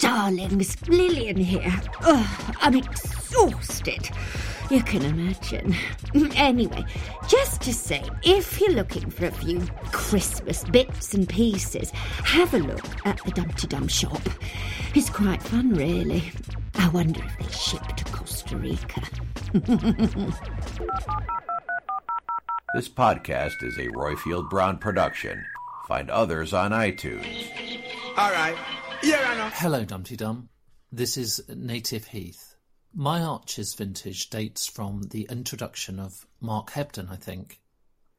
Darlings, Lillian here. Ugh, I'm exhausted. You can imagine. Mm, anyway, just to say, if you're looking for a few Christmas bits and pieces, have a look at the Dumpty Dum shop. It's quite fun, really. I wonder if they ship to Costa Rica. This podcast is a Royfield Brown production. Find others on iTunes. All right. Yeah, I know. Hello, Dumpty Dum. This is Native Heath. My Archer's vintage dates from the introduction of Mark Hebden, I think.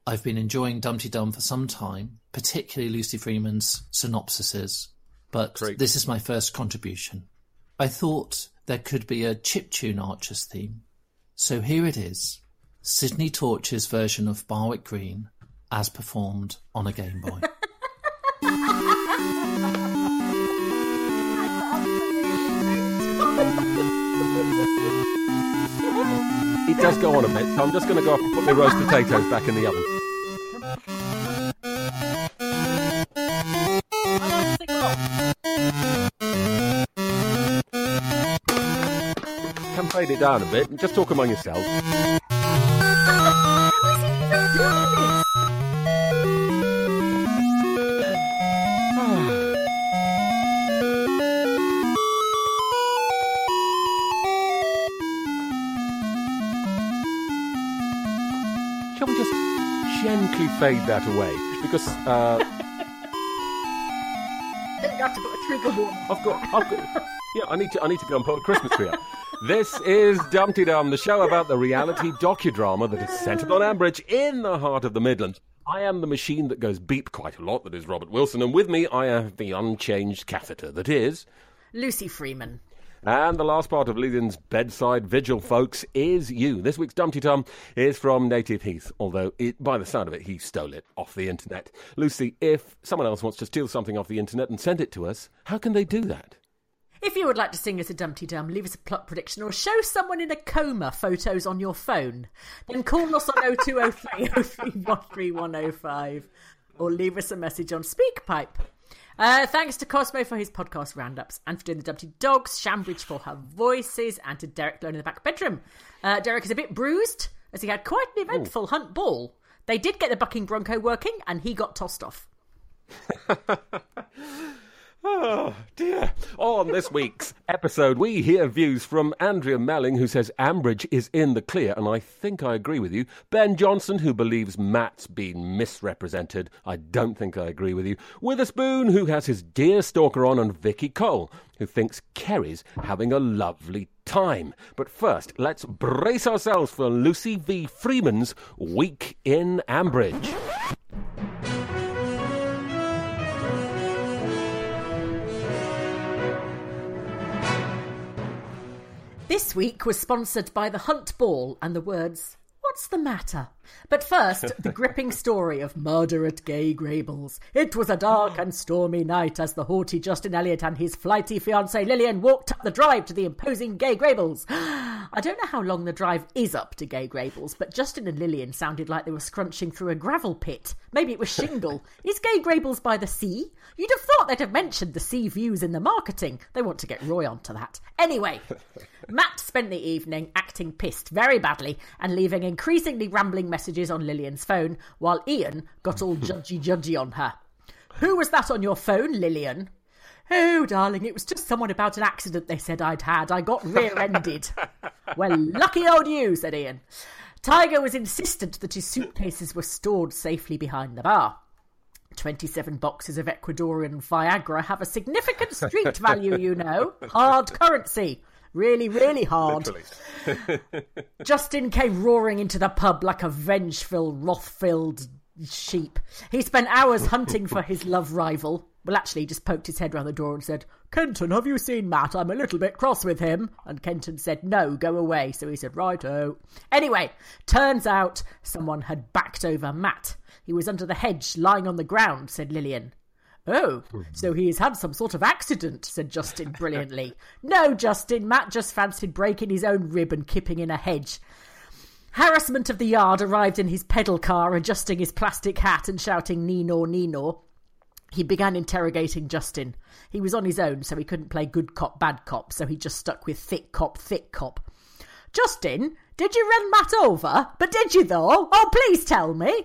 I've been enjoying Dumpty Dum for some time, particularly Lucy Freeman's synopsises, but Great. this is my first contribution. I thought there could be a chiptune Archer's theme, so here it is Sydney Torch's version of Barwick Green as performed on a Game Boy. It does go on a bit, so I'm just going to go off and put my roast potatoes back in the oven. Can fade it down a bit and just talk among yourselves. Fade that away? Because uh, You have to put a trigger warning. I've got, I've got, yeah, I need to, I need to go and put a Christmas tree up. This is Dumpty Dum, the show about the reality docudrama that is centred on Ambridge in the heart of the Midlands. I am the machine that goes beep quite a lot, that is Robert Wilson, and with me I have the unchanged catheter, that is. Lucy Freeman. And the last part of Lillian's bedside vigil, folks, is you. This week's Dumpty Dum is from Native Heath, although it, by the sound of it, he stole it off the internet. Lucy, if someone else wants to steal something off the internet and send it to us, how can they do that? If you would like to sing us a Dumpty Dum, leave us a plot prediction, or show someone in a coma photos on your phone, then call us on 0203 0313 or leave us a message on SpeakPipe. Uh, thanks to Cosmo for his podcast roundups and for doing the Dumpty Dogs, Shambridge for her voices, and to Derek Lone in the back bedroom. Uh, Derek is a bit bruised as he had quite an eventful hunt ball. They did get the bucking bronco working, and he got tossed off. Oh, dear. On this week's episode, we hear views from Andrea Melling, who says Ambridge is in the clear, and I think I agree with you. Ben Johnson, who believes Matt's been misrepresented. I don't think I agree with you. Witherspoon, who has his dear stalker on, and Vicky Cole, who thinks Kerry's having a lovely time. But first, let's brace ourselves for Lucy V. Freeman's Week in Ambridge. This week was sponsored by the Hunt Ball and the words, What's the matter? But first, the gripping story of murder at Gay Grables. It was a dark and stormy night as the haughty Justin Elliot and his flighty fiancée Lillian walked up the drive to the imposing Gay Grables. I don't know how long the drive is up to Gay Grables, but Justin and Lillian sounded like they were scrunching through a gravel pit. Maybe it was shingle. is Gay Grables by the sea? You'd have thought they'd have mentioned the sea views in the marketing. They want to get Roy onto that. Anyway, Matt spent the evening acting pissed very badly and leaving increasingly rambling messages on Lillian's phone, while Ian got all judgy judgy on her. Who was that on your phone, Lillian? Oh, darling, it was just someone about an accident they said I'd had. I got rear ended. well, lucky old you, said Ian. Tiger was insistent that his suitcases were stored safely behind the bar. 27 boxes of Ecuadorian Viagra have a significant street value, you know. Hard currency. Really, really hard. Justin came roaring into the pub like a vengeful, wrath filled sheep. He spent hours hunting for his love rival. Well, actually, he just poked his head round the door and said, Kenton, have you seen Matt? I'm a little bit cross with him. And Kenton said, No, go away. So he said, Righto. Oh. Anyway, turns out someone had backed over Matt. He was under the hedge, lying on the ground, said Lillian. Oh, so mm-hmm. he has had some sort of accident, said Justin brilliantly. no, Justin, Matt just fancied breaking his own rib and kipping in a hedge. Harassment of the yard arrived in his pedal car, adjusting his plastic hat and shouting Nino, Nino. He began interrogating Justin. He was on his own, so he couldn't play good cop, bad cop, so he just stuck with thick cop, thick cop. Justin, did you run Matt over? But did you though? Oh, please tell me.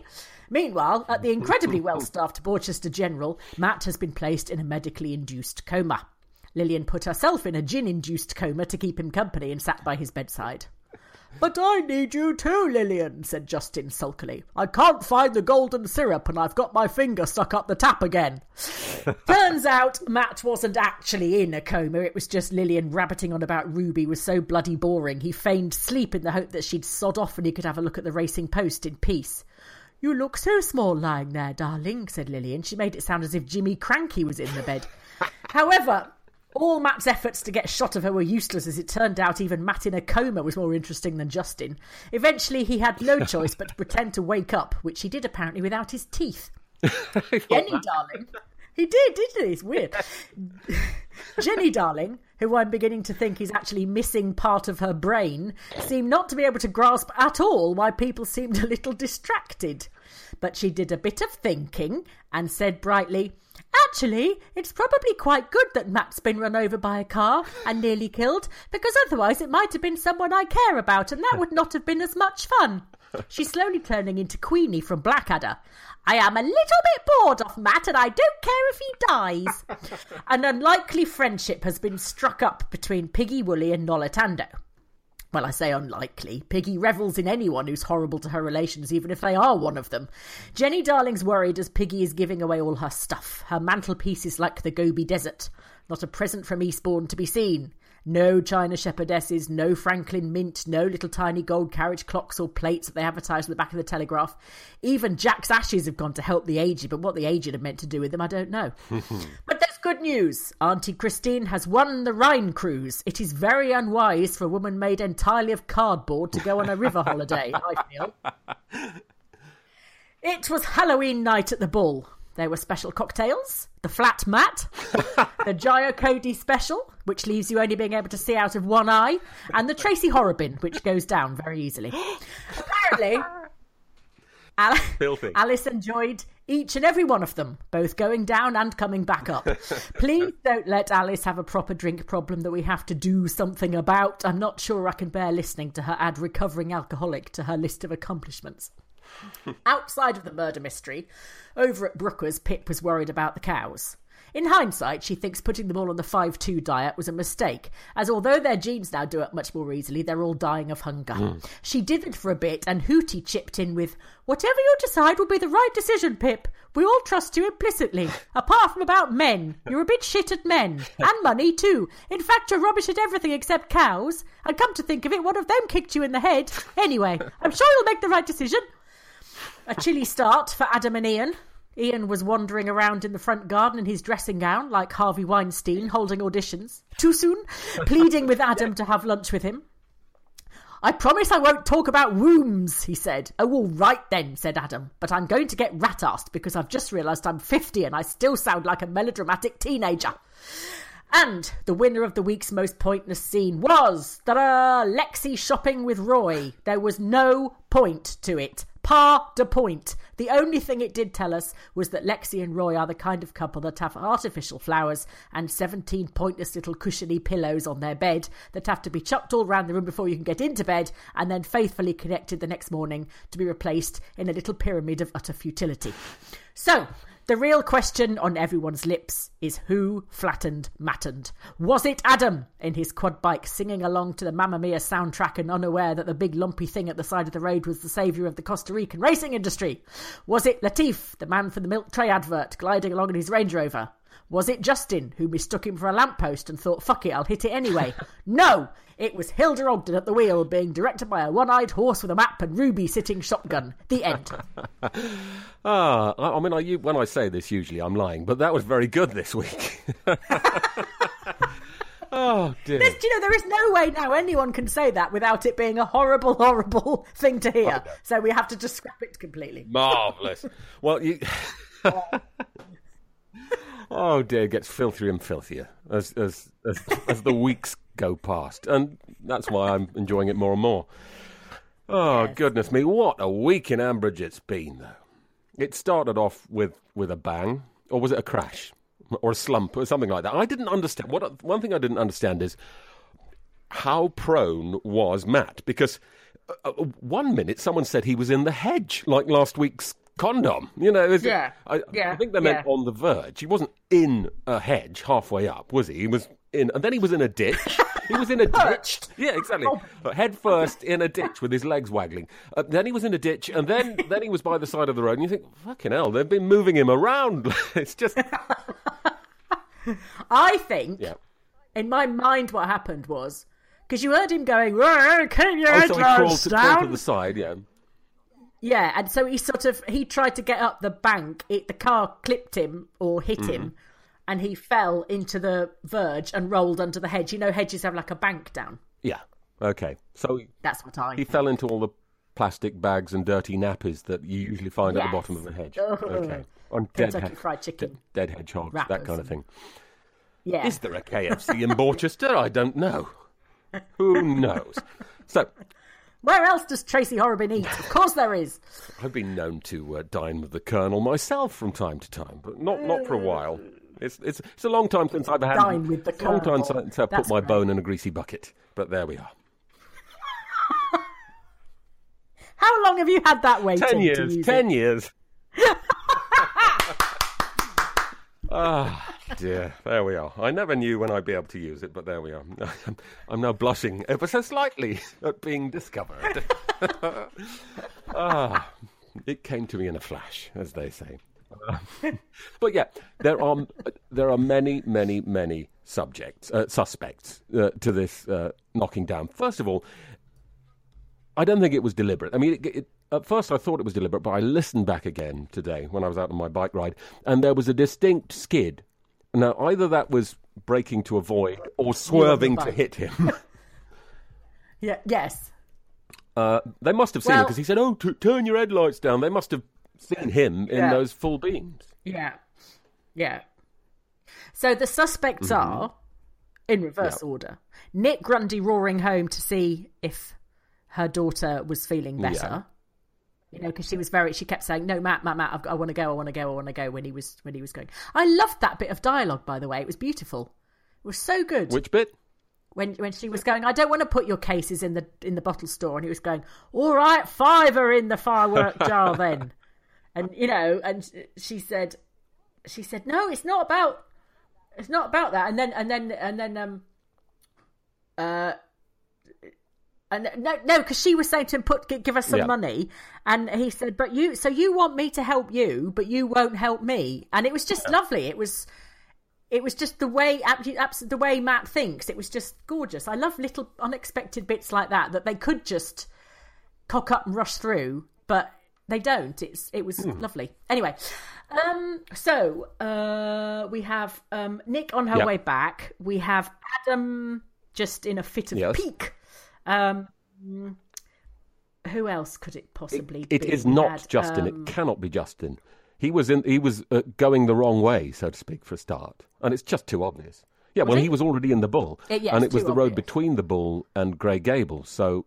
Meanwhile, at the incredibly well staffed Borchester General, Matt has been placed in a medically induced coma. Lillian put herself in a gin induced coma to keep him company and sat by his bedside. But I need you too, Lillian, said Justin sulkily. I can't find the golden syrup and I've got my finger stuck up the tap again. Turns out Matt wasn't actually in a coma. It was just Lillian rabbiting on about Ruby was so bloody boring. He feigned sleep in the hope that she'd sod off and he could have a look at the Racing Post in peace. You look so small lying there, darling, said Lily, and She made it sound as if Jimmy Krankie was in the bed. However, all Matt's efforts to get a shot of her were useless, as it turned out even Matt in a coma was more interesting than Justin. Eventually, he had no choice but to pretend to wake up, which he did apparently without his teeth. Jenny, darling. He did, didn't he? It's weird. Jenny, darling, who I'm beginning to think is actually missing part of her brain, seemed not to be able to grasp at all why people seemed a little distracted. But she did a bit of thinking and said brightly, Actually, it's probably quite good that Matt's been run over by a car and nearly killed, because otherwise it might have been someone I care about, and that would not have been as much fun. She's slowly turning into Queenie from Blackadder. I am a little bit bored of Matt, and I don't care if he dies. An unlikely friendship has been struck up between Piggy Woolley and Noluthando. Well, I say unlikely. Piggy revels in anyone who's horrible to her relations, even if they are one of them. Jenny Darling's worried as Piggy is giving away all her stuff. Her mantelpiece is like the Gobi Desert. Not a present from Eastbourne to be seen. No China shepherdesses, no Franklin mint, no little tiny gold carriage clocks or plates that they advertise on the back of the Telegraph. Even Jack's ashes have gone to help the aged, but what the aged are meant to do with them, I don't know. but there's good news. Auntie Christine has won the Rhine cruise. It is very unwise for a woman made entirely of cardboard to go on a river holiday, I feel. It was Halloween night at the Bull. There were special cocktails, the flat mat, the Jaya Cody special, which leaves you only being able to see out of one eye, and the Tracy Horrobin, which goes down very easily. Apparently, Al- Filthy. Alice enjoyed each and every one of them, both going down and coming back up. Please don't let Alice have a proper drink problem that we have to do something about. I'm not sure I can bear listening to her add recovering alcoholic to her list of accomplishments. Outside of the murder mystery, over at Brooker's, Pip was worried about the cows. In hindsight, she thinks putting them all on the 5 2 diet was a mistake, as although their genes now do it much more easily, they're all dying of hunger. Hmm. She did it for a bit, and Hootie chipped in with, Whatever you decide will be the right decision, Pip. We all trust you implicitly. Apart from about men. You're a bit shit at men. And money, too. In fact, you're rubbish at everything except cows. And come to think of it, one of them kicked you in the head. Anyway, I'm sure you'll make the right decision. A chilly start for Adam and Ian. Ian was wandering around in the front garden in his dressing gown, like Harvey Weinstein, holding auditions. Too soon? Pleading with Adam to have lunch with him. I promise I won't talk about wombs, he said. Oh, all right then, said Adam. But I'm going to get rat-assed because I've just realised I'm 50 and I still sound like a melodramatic teenager. And the winner of the week's most pointless scene was Lexi shopping with Roy. There was no point to it. Par de point. The only thing it did tell us was that Lexi and Roy are the kind of couple that have artificial flowers and 17 pointless little cushiony pillows on their bed that have to be chucked all round the room before you can get into bed and then faithfully connected the next morning to be replaced in a little pyramid of utter futility. So, The real question on everyone's lips is who flattened Mattened? Was it Adam in his quad bike singing along to the Mamma Mia soundtrack and unaware that the big lumpy thing at the side of the road was the saviour of the Costa Rican racing industry? Was it Latif, the man from the milk tray advert, gliding along in his Range Rover? Was it Justin, who mistook him for a lamppost and thought, fuck it, I'll hit it anyway? no! It was Hilda Ogden at the wheel, being directed by a one eyed horse with a map and Ruby sitting shotgun. The end. Ah, I, I mean, I, you, when I say this, usually I'm lying, but that was very good this week. oh dear. There's, do you know, there is no way now anyone can say that without it being a horrible, horrible thing to hear. So we have to just scrap it completely. Marvellous. well, you. oh dear, it gets filthier and filthier as, as, as, as the weeks go past. And that's why I'm enjoying it more and more. Oh, Yes. goodness me. What a week in Ambridge it's been, though. It started off with, with a bang, or was it a crash? Or a slump, or something like that. I didn't understand. What One thing I didn't understand is how prone was Matt? Because uh, uh, one minute someone said he was in the hedge, like last week's condom. You know, is it- Yeah, I, yeah, I think they meant yeah. on the verge. He wasn't in a hedge halfway up, was he? He was in, and then he was in a ditch. he was in a ditch. Yeah, exactly. Uh, Head first in a ditch with his legs waggling. Uh, then he was in a ditch, and then then he was by the side of the road. And you think, fucking hell, they've been moving him around. it's just I think, yeah. in my mind, what happened was because you heard him going, "Whoa, "Keep your Oh, so he crawled to, crawled to the side. Yeah. Yeah, and so he sort of he tried to get up the bank. It, the car clipped him or hit Mm-hmm. him, and he fell into the verge and rolled under the hedge. You know, hedges have like a bank down. Yeah. Okay. So That's what I. he fell into all the plastic bags and dirty nappies that you usually find at the bottom of a hedge. Ugh. Okay. On dead, Kentucky he- Fried Chicken. de- dead hedgehogs, that kind of thing. yeah. Is there a KFC in Borchester? I don't know. Who knows? So, Where else does Tracy Horrobin eat? Of course there is. I've been known to uh, dine with the Colonel myself from time to time, but not not for a while. It's it's it's a long time since I've had Dine with the a long time since I put my great. bone in a greasy bucket. But there we are. How long have you had that waiting? Ten to years. Ten it? years. Ah, dear. There we are. I never knew when I'd be able to use it, but there we are. I'm now blushing ever so slightly at being discovered. ah, it came to me in a flash, as they say. But yeah, there are there are many, many, many subjects, uh, suspects uh, to this uh, knocking down. First of all, I don't think it was deliberate. I mean, it, it, at first I thought it was deliberate, but I listened back again today when I was out on my bike ride, and there was a distinct skid. Now, either that was braking to avoid or swerving to hit him. Yeah. Yes. Uh, they must have seen it Well- because he said, "Oh, t- turn your headlights down." They must have seen him in Yeah. those full beams. Yeah. Yeah. So the suspects are, in reverse Mm-hmm. Order, Nic Grundy roaring home to see if her daughter was feeling better. Yeah. You know, because she was very. She kept saying, "No, Matt, Matt, Matt, I've I want to go, I want to go, I want to go." When he was when he was going, I loved that bit of dialogue. By the way, it was beautiful. It was so good Which bit? when when she was going, I don't want to put your cases in the in the bottle store, and he was going, all right, five are in the firework jar then, and you know, and she said, she said, no, it's not about, it's not about that, and then and then and then um, uh. And no, no, because she was saying to him, "Put, give us some Yeah. money," and he said, "But you, so you want me to help you, but you won't help me," and it was just lovely. It was, it was just the way the way Matt thinks. It was just gorgeous. I love little unexpected bits like that that they could just cock up and rush through, but they don't. It's it was lovely. Anyway, um, so uh, we have um, Nic on her Yep. way back. We have Adam just in a fit of Yes. pique. Um, who else could it possibly It be? is We not had, Justin. um, it cannot be Justin. He was in. He was uh, going the wrong way, so to speak, for a start, and it's just too obvious. Yeah, well, he? he was already in the bull, Uh, and it was the road between the bull and Grey Gables. So,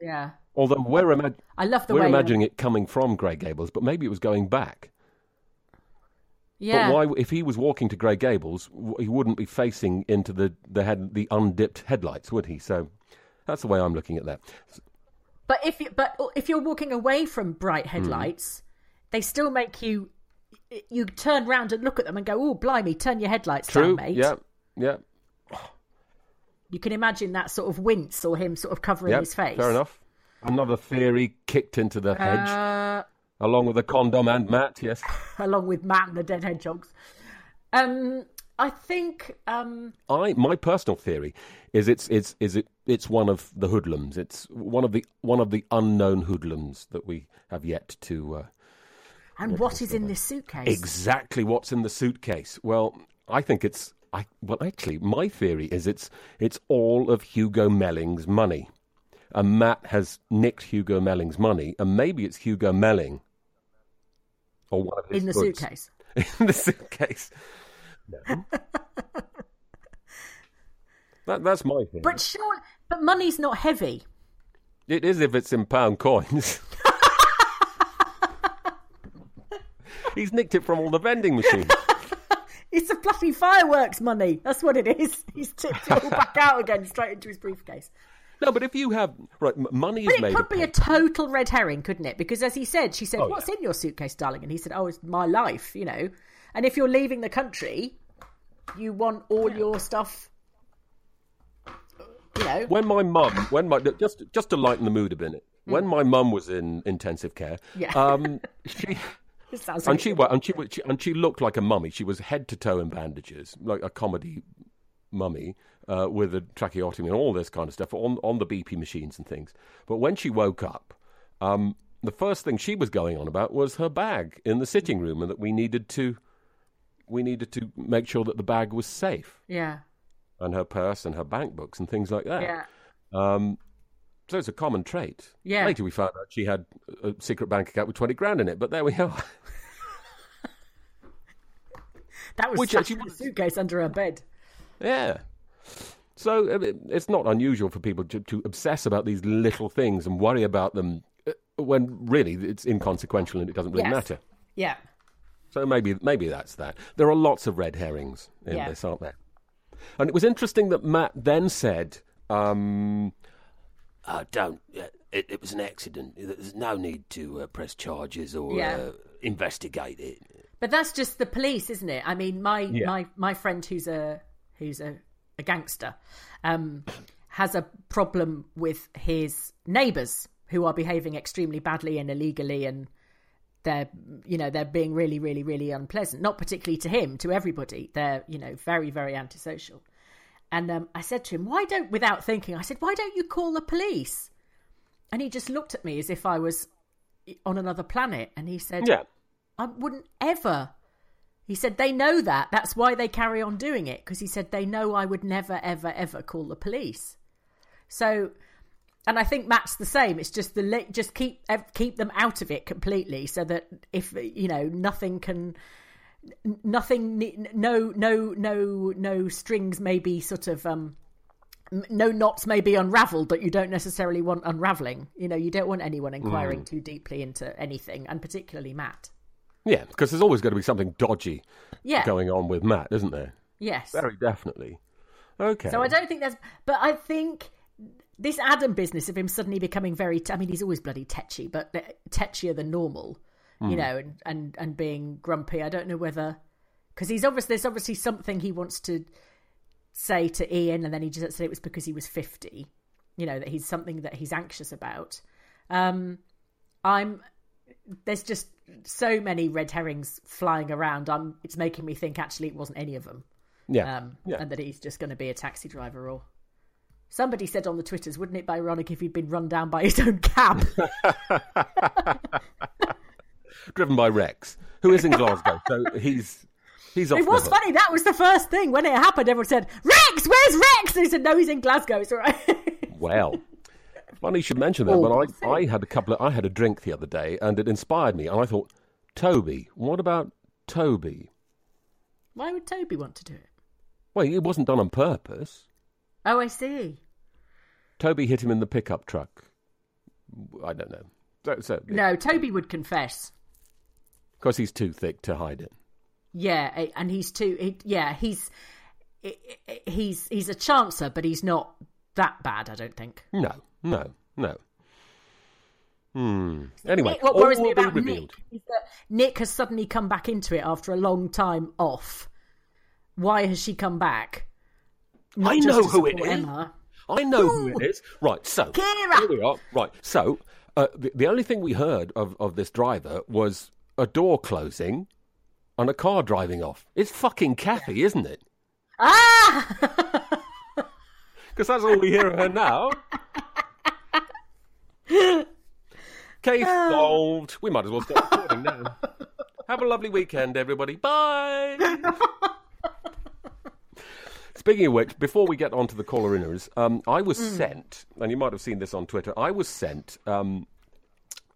yeah. Although we're, imag- I love the we're way imagining it coming from Grey Gables, but maybe it was going back. Yeah. But why, if he was walking to Grey Gables, he wouldn't be facing into the the head the undipped headlights, would he? So, that's the way I'm looking at that. But if you, but if you're walking away from bright Hmm. headlights, they still make you you turn round and look at them and go, "Oh, blimey, turn your headlights True. down, mate." Yeah. Yeah. You can imagine that sort of wince or him sort of covering Yeah. his face. Fair enough. Another theory kicked into the hedge, Uh, along with the condom and Matt. Yes. along with Matt and the dead hedgehogs. Um, I think um, I my personal theory is it's it's is it it's one of the hoodlums. It's one of the one of the unknown hoodlums that we have yet to. Uh, and what is in this suitcase? exactly what's in the suitcase. Well, I think it's. I well, actually, my theory is it's it's all of Hugo Melling's money, and Matt has nicked Hugo Melling's money, and maybe it's Hugo Melling or one of his in the goods. suitcase. in the suitcase. No. that, that's my theory. But sure, but money's not heavy. It is if it's in pound coins. He's nicked it from all the vending machines. It's a bloody fireworks money. That's what it is. He's tipped it all back out again, straight into his briefcase. No, but if you have right, money is But it made could of be a total red herring, couldn't it? Because as he said, she said, Oh, "What's yeah. in your suitcase, darling?" And he said, "Oh, it's my life," you know. And if you're leaving the country, you want all your stuff, you know. when my mum, when my just just to lighten the mood a bit, when my mum was in intensive care, Mm. Yeah. um, she It and she and she and she looked like a mummy. She was head to toe in bandages, like a comedy mummy uh, with a tracheotomy and all this kind of stuff on on the BP machines and things. But when she woke up, um, the first thing she was going on about was her bag in the sitting room, and that we needed to we needed to make sure that the bag was safe, yeah, and her purse and her bank books and things like that. yeah. Um, so it's a common trait. Yeah. Later we found out she had a secret bank account with 20 grand in it, but there we are. That was Which actually in a suitcase under her bed. yeah. So it's not unusual for people to, to obsess about these little things and worry about them uh, when really it's inconsequential and it doesn't really Yes. matter. Yeah, So maybe maybe that's that. There are lots of red herrings in Yeah. this, aren't there? And it was interesting that Matt then said, um, "Oh, don't. Uh, it, it was an accident. There's no need to uh, press charges or Yeah. uh, investigate it." but that's just the police, isn't it? I mean, my Yeah. my my friend who's a who's a, a gangster um, has a problem with his neighbours who are behaving extremely badly and illegally and they're you know they're being really really really unpleasant. Not particularly to him to everybody. They're you know very very antisocial. And um, i said to him why don't without thinking i said why don't you call the police? And he just looked at me as if i was on another planet. And he said Yeah. i wouldn't ever he said they know that that's why they carry on doing it because he said they know i would never ever ever call the police so and I think Matt's the same. It's just the just keep keep them out of it completely, so that if you know nothing can, nothing, no no no no strings may be sort of um, no knots may be unravelled that you don't necessarily want unravelling. You know, you don't want anyone inquiring too deeply into anything, and particularly Matt. Yeah, because there's always going to be something dodgy Yeah. going on with Matt, isn't there? Yes. Very definitely. Okay. So I don't think there's, but I think this Adam business of him suddenly becoming very, I mean, he's always bloody tetchy, but tetchier than normal, you know, and, and, and being grumpy. I don't know whether, because he's obviously, there's obviously something he wants to say to Ian, and then he just said it was because he was 50, you know, that he's something that he's anxious about. Um, I'm, there's just so many red herrings flying around. I'm, it's making me think actually it wasn't any of them Yeah. um, yeah. and that he's just going to be a taxi driver or somebody said on the twitters wouldn't it be ironic if he'd been run down by his own cab Driven by Rex, who is in Glasgow. so he's he's off. it was funny that was the first thing when it happened everyone said rex where's rex and he said no he's in glasgow it's all right Well, funny you should mention that. Oh, but I, I had a couple of, I had a drink the other day, and it inspired me. And I thought, Toby, what about Toby? why would toby want to do it Well, it wasn't done on purpose. oh i see Toby hit him in the pickup truck. I don't know. So, so no toby would confess because he's too thick to hide it. yeah eh, and he's too he, yeah he's eh, eh, he's he's a chancer but he's not that bad i don't think No, no, no. Hmm. Anyway, Nic, what worries me about. Nic is that Nic has suddenly come back into it after a long time off. Why has she come back? Not I know who it is. Emma. I know who it is. Right, so Kira! here we are. Right, so uh, the, the only thing we heard of, of this driver was a door closing and a car driving off. It's fucking Kathy, isn't it? Ah! Because that's all we hear of her now. Case solved. We might as well start recording now. Have a lovely weekend, everybody. Bye. Speaking of which, before we get on to the caller inners, um, I was sent, and you might have seen this on Twitter, I was sent um,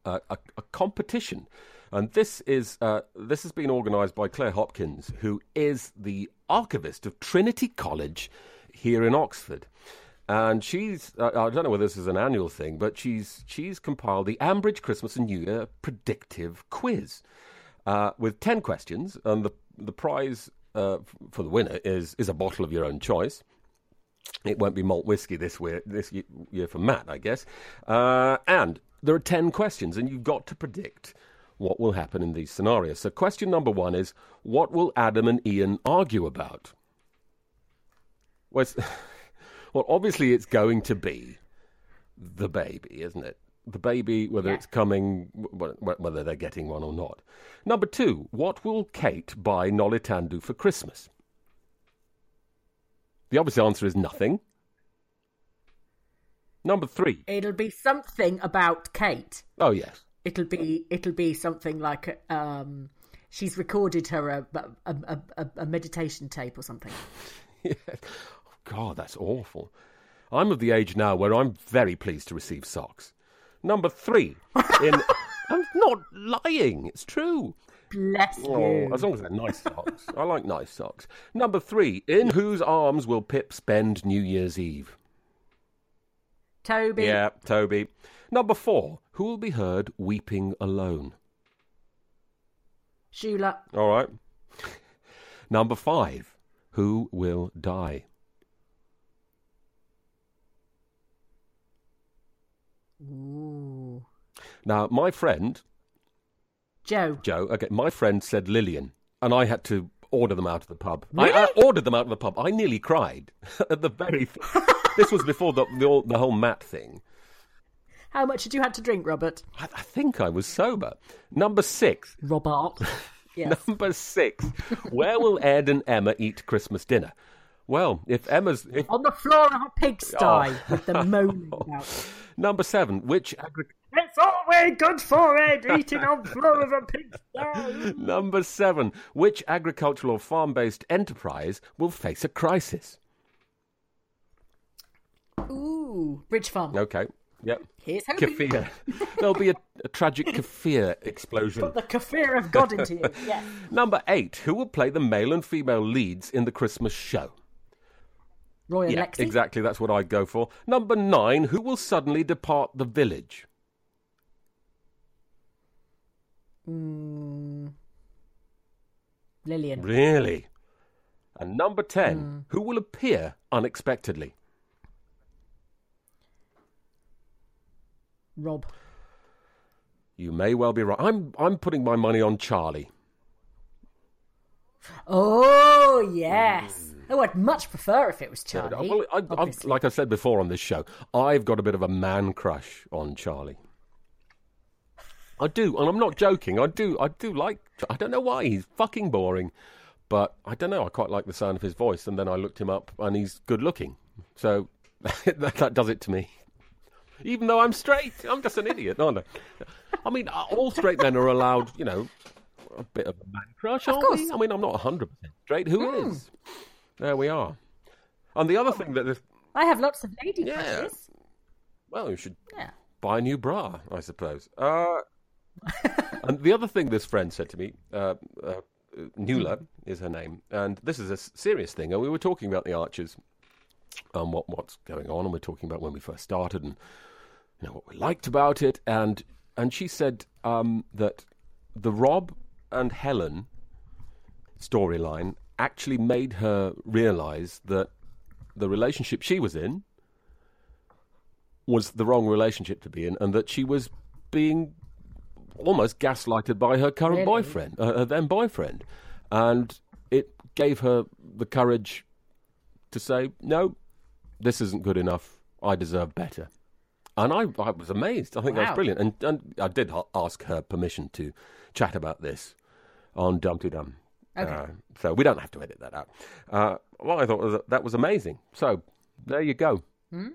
a, a, a competition. And this is uh, this has been organised by Claire Hopkins, who is the archivist of Trinity College here in Oxford. And she's I don't know whether this is an annual thing, but she's she's compiled the Ambridge Christmas and New Year predictive quiz uh, with ten questions, and the the prize uh, for the winner is is a bottle of your own choice. It won't be malt whiskey this year, this ye- year for Matt, I guess. Uh, and there are 10 questions, and you've got to predict what will happen in these scenarios. So, question number one is What will Adam and Ian argue about? Well, well obviously, it's going to be the baby, isn't it? The baby, whether Yeah. it's coming, wh- wh- whether they're getting one or not. Number two, what will Kate buy Noluthando for Christmas? The obvious answer is nothing. Number three. It'll be something about Kate. Oh, yes. It'll be it'll be something like um, she's recorded her a, a, a, a, a meditation tape or something. Yeah. Oh, God, that's awful. I'm of the age now where I'm very pleased to receive socks. Number three. In, I'm not lying. It's true. Bless Oh, you. as long as they're nice socks. I like nice socks. Number three. In whose arms will Pip spend New Year's Eve? Toby. Yeah, Toby. Number four. Who will be heard weeping alone? Shula. All right. Number five. Who will die? Ooh. Now, my friend, Joe. Joe, okay, my friend said Lillian, and I had to order them out of the pub. I, I ordered them out of the pub. I nearly cried at the very. this was before the, the all- the whole Matt thing. How much did you have to drink, Robert? I, I think I was sober. Number six. Robert. Yes. Number six. Where will Ed and Emma eat Christmas dinner? Well, if Emma's if On the floor of a pigsty Oh. with them moaning about. Number seven, which agri- It's always good for it, eating on the floor of a pigsty. number seven, which agricultural or farm-based enterprise will face a crisis? Ooh. Bridge Farm. Okay. Yep. Here's hoping. Kefir. There'll be a, a tragic kefir explosion. Put The kafir of God into you. Yes. Number eight, who will play the male and female leads in the Christmas show? Roy and Yeah, Lexi. exactly. That's what I'd go for. Number nine, who will suddenly depart the village? Mm. Lillian. Really? And number ten, Hmm. who will appear unexpectedly? Rob. You may well be right. I'm I'm putting my money on Charlie. Oh, yes. Oh, I'd much prefer if it was Charlie. Well, I, I, obviously. like I said before on this show, I've got a bit of a man crush on Charlie. I do, and I'm not joking. I do, I do like. I don't know why he's fucking boring, but I don't know. I quite like the sound of his voice, and then I looked him up, and he's good looking. So that, that does it to me. Even though I'm straight, I'm just an idiot, aren't I? I mean, uh, all straight men are allowed, you know, a bit of a man crush, aren't course. we? I mean, I'm not 100 percent straight. Who mm. is? There we are. And the other thing that, this, I have lots of lady Yeah. crushes. well, you should Yeah. buy a new bra, I suppose. Uh, and the other thing this friend said to me, uh, uh, Nuala is her name, and this is a serious thing. And we were talking about the Archers and what what's going on, and we're talking about when we first started and you know what we liked about it, and and she said um, that the Rob and Helen storyline actually made her realise that the relationship she was in was the wrong relationship to be in, and that she was being almost gaslighted by her current Really? boyfriend, uh, her then boyfriend, and it gave her the courage to say, "No, this isn't good enough. I deserve better." And I, I was amazed. I think that was brilliant. And, and I did ask her permission to chat about this on Dumpty Dum. Okay. Uh, so we don't have to edit that out. Uh, well, I thought was, that was amazing. So there you go. Hmm.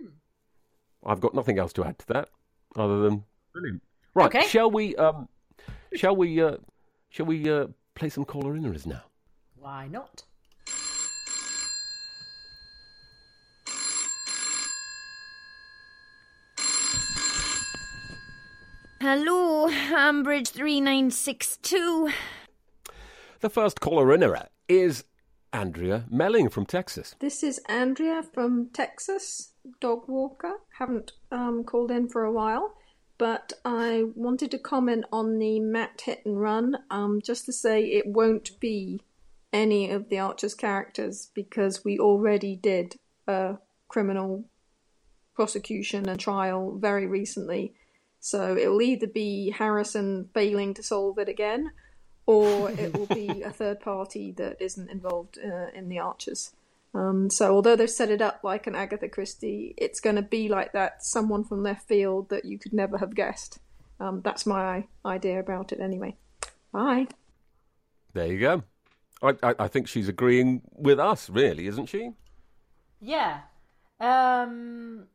I've got nothing else to add to that other than brilliant. Right? Okay. Shall we? Um, shall we? Uh, shall we uh, play some caller inners now? Why not? Hello, Ambridge 3962. The first caller innerer is Andrea Melling from Texas. This is Andrea from Texas, dog walker. Haven't um, called in for a while, but I wanted to comment on the Matt hit and run. Um, just to say it won't be any of the Archer's characters because we already did a criminal prosecution and trial very recently. So it'll either be Harrison failing to solve it again, or it will be a third party that isn't involved uh, in the Archers. Um, so although they've set it up like an Agatha Christie, it's going to be like that someone from left field that you could never have guessed. Um, that's my idea about it anyway. Bye. There you go. I, I, I think she's agreeing with us, really, isn't she? Yeah. Um.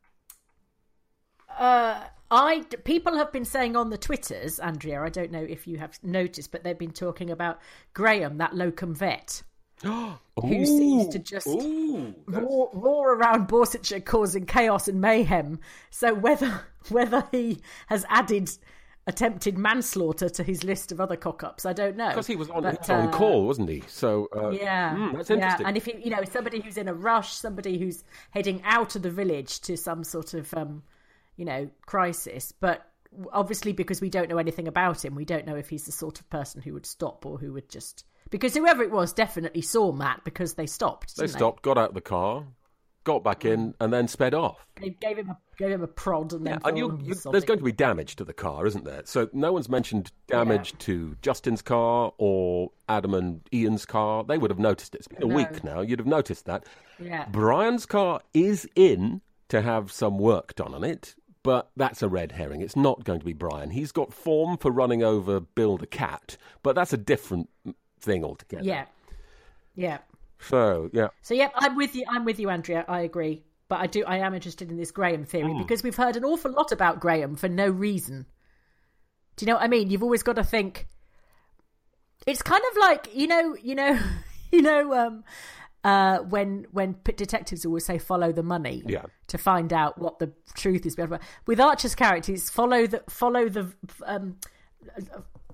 Uh. I people have been saying on the twitters, Andrea. I don't know if you have noticed, but they've been talking about Graham, that locum vet, who seems to just roar, roar around Borsetshire causing chaos and mayhem. So whether whether he has added attempted manslaughter to his list of other cock-ups, I don't know. Because he was on, But, on uh, call, wasn't he? So uh, yeah, mm, that's yeah. interesting. And if you, you know somebody who's in a rush, somebody who's heading out of the village to some sort of, um, you know, crisis, but obviously because we don't know anything about him, we don't know if he's the sort of person who would stop or who would just because whoever it was definitely saw Matt because they stopped. they stopped, got out of the car, got back in, and then sped off. They gave him a gave him a prod and then. And you, "Oh, you, there's going to be damage to the car, isn't there? So no one's mentioned damage to Justin's car or Adam and Ian's car. They would have noticed it. It's been a No. week now. You'd have noticed that. Yeah. Brian's car is in to have some work done on it, but that's a red herring. It's not going to be Brian. He's got form for running over Bill the cat, but that's a different thing altogether. Yeah, yeah. So yeah, So yeah, I'm with you. I'm with you, Andrea. I agree, but I do. I am interested in this Graham theory Hmm. because we've heard an awful lot about Graham for no reason. Do you know what I mean? You've always got to think. It's kind of like you know, you know, you know, um, uh, when when detectives always say follow the money Yeah. to find out what the truth is. With Archer's characters, follow the follow the um,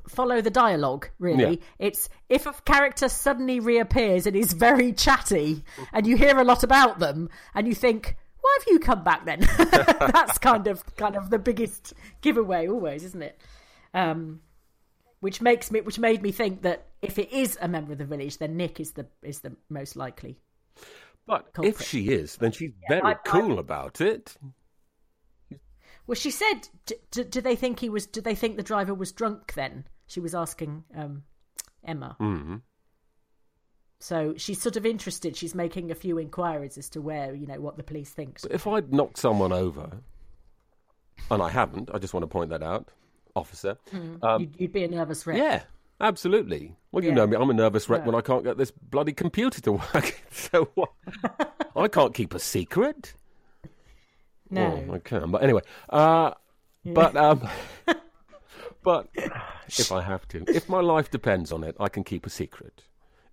follow the dialogue really Yeah. it's if a character suddenly reappears and is very chatty and you hear a lot about them and you think why have you come back then that's kind of kind of the biggest giveaway always isn't it um which makes me which made me think that if it is a member of the village then nick is the is the most likely but Culprit. if she is, then she's very I- I- cool about it. well she said d- d- do they think he was do they think the driver was drunk then she was asking um emma hmm So she's sort of interested. She's making a few inquiries as to where, you know, what the police thinks. But if I'd knocked someone over, and I haven't, I just want to point that out, officer. Um, you'd, you'd be a nervous wreck. yeah, absolutely. Well, you Yeah. know me, I'm a nervous wreck Yeah. when I can't get this bloody computer to work. so what? I can't keep a secret. No. Oh, I can, but anyway. Uh, But um, but if I have to, if my life depends on it, I can keep a secret.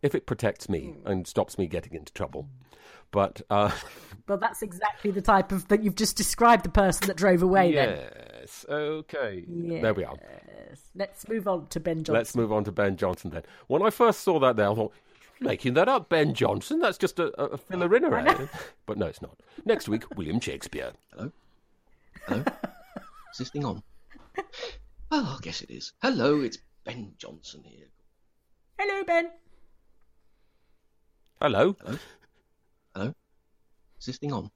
If it protects me and stops me getting into trouble. But uh, Well, that's exactly the type of that you've just described the person that drove away. Then yes, okay, there we are. let's move on to Ben Johnson. Let's move on to Ben Johnson then. When I first saw that there, I thought, making that up, Ben Johnson? That's just a, a a filler in eh? But no, it's not. Next week, William Shakespeare. Hello? Hello? is this thing on? Oh, I guess it is. Hello, it's Ben Johnson here. Hello, Ben. Hello. Hello? Is this thing on?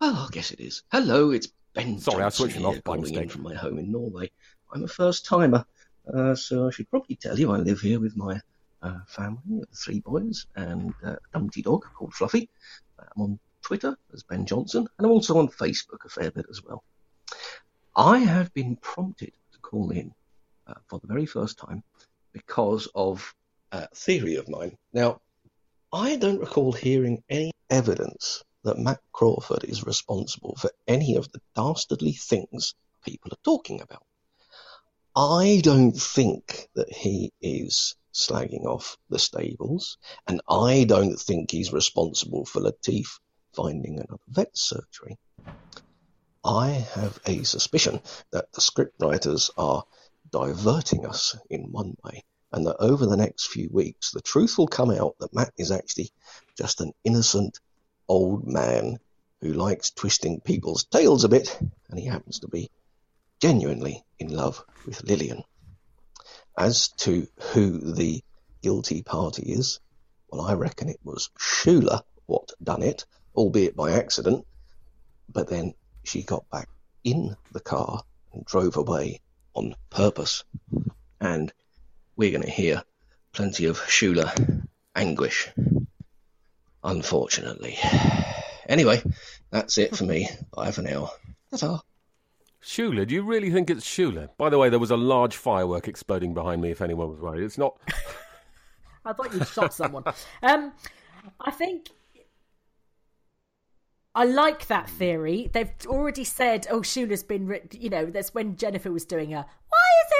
Well, I guess it is. Hello, it's Ben Sorry, I switched here, off by calling in mistake. from my home in Norway. I'm a first timer, uh, so I should probably tell you I live here with my uh, family, three boys, and uh, a Dumpty dog called Fluffy. I'm on Twitter as Ben Johnson, and I'm also on Facebook a fair bit as well. I have been prompted to call in uh, for the very first time because of a theory of mine. Now, I don't recall hearing any evidence that Matt Crawford is responsible for any of the dastardly things people are talking about. I don't think that he is slagging off the stables, and I don't think he's responsible for Latif finding another vet surgery. I have a suspicion that the scriptwriters are diverting us in one way, and that over the next few weeks, the truth will come out that Matt is actually just an innocent old man who likes twisting people's tails a bit, and he happens to be genuinely in love with Lillian. As to who the guilty party is, well, I reckon it was Shula what done it, albeit by accident, but then she got back in the car and drove away on purpose. And we're going to hear plenty of Shula anguish, unfortunately. Anyway, that's it for me. Bye for now. Ta-ta. Shula, do you really think it's Shula? By the way, there was a large firework exploding behind me. If anyone was worried, it's not. I thought you'd shot someone. Um, I think I like that theory. They've already said, "Oh, Shula's been," you know, that's when Jennifer was doing her. Why is it? Why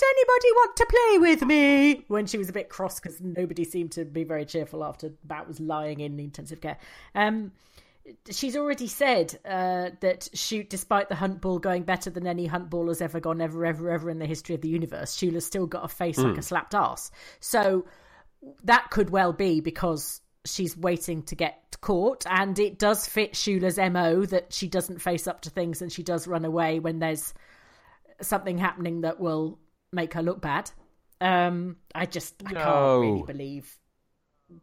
doesn't anybody want to play with me? When she was a bit cross because nobody seemed to be very cheerful after Matt was lying in intensive care. Um, she's already said uh, that shoot, despite the hunt ball going better than any hunt ball has ever gone ever, ever, ever in the history of the universe, Shula's still got a face like a slapped ass. So that could well be because she's waiting to get caught, and it does fit Shula's mo that she doesn't face up to things and she does run away when there's something happening that will make her look bad. Um, I just I can't really believe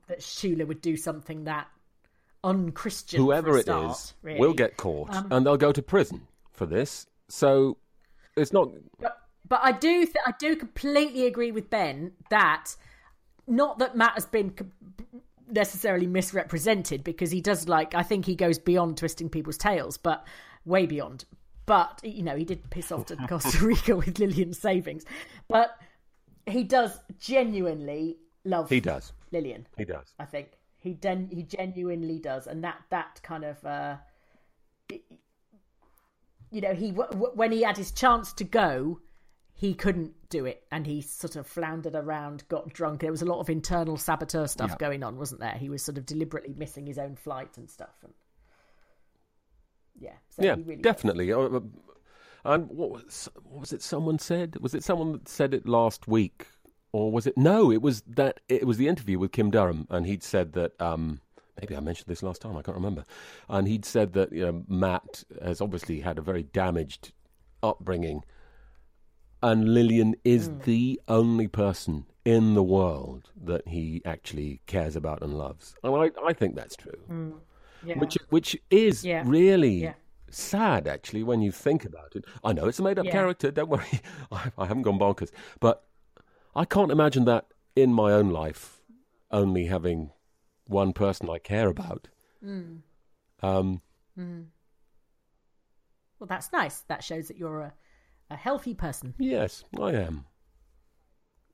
that Shula would do something that unchristian. Whoever a it start, is really. will get caught, Um, and they'll go to prison for this. So it's not. But, but I do, th- I do completely agree with Ben that not that Matt has been necessarily misrepresented because he does like. I think he goes beyond twisting people's tails, but way beyond. But you know, he did piss off to Costa Rica with Lillian's savings, but he does genuinely love. He does. Lillian. He does. I think he den- he genuinely does, and that that kind of uh, you know he w- w- when he had his chance to go, he couldn't do it, and he sort of floundered around, got drunk. There was a lot of internal saboteur stuff going on, wasn't there? He was sort of deliberately missing his own flight and stuff, and yeah, so yeah, really definitely. Uh, uh, And what was, what was it? Someone said. Was it someone that said it last week, or was it? No, it was that. It was the interview with Kim Durham, and he'd said that. Um, maybe I mentioned this last time. I can't remember. And he'd said that you know, Matt has obviously had a very damaged upbringing, and Lillian is Hmm. the only person in the world that he actually cares about and loves. And I, I think that's true. Yeah. Which which is Yeah. really Yeah. sad, actually, when you think about it. I know it's a made up character. Don't worry, I, I haven't gone bonkers. But I can't imagine that in my own life, only having one person I care about. Mm. Um, Well, that's nice. That shows that you're a, a healthy person yes, I am.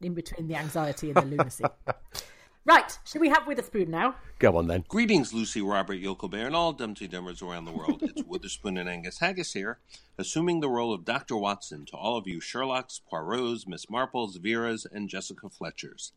in between the anxiety and the lunacy. right, should we have Witherspoon now? Go on then. Greetings, Lucy, Robert, Yokelbear, and all Dumpty Dummers around the world. It's Witherspoon and Angus Haggis here, assuming the role of Dr. Watson to all of you Sherlocks, Poirots, Miss Marples, Veras, and Jessica Fletchers.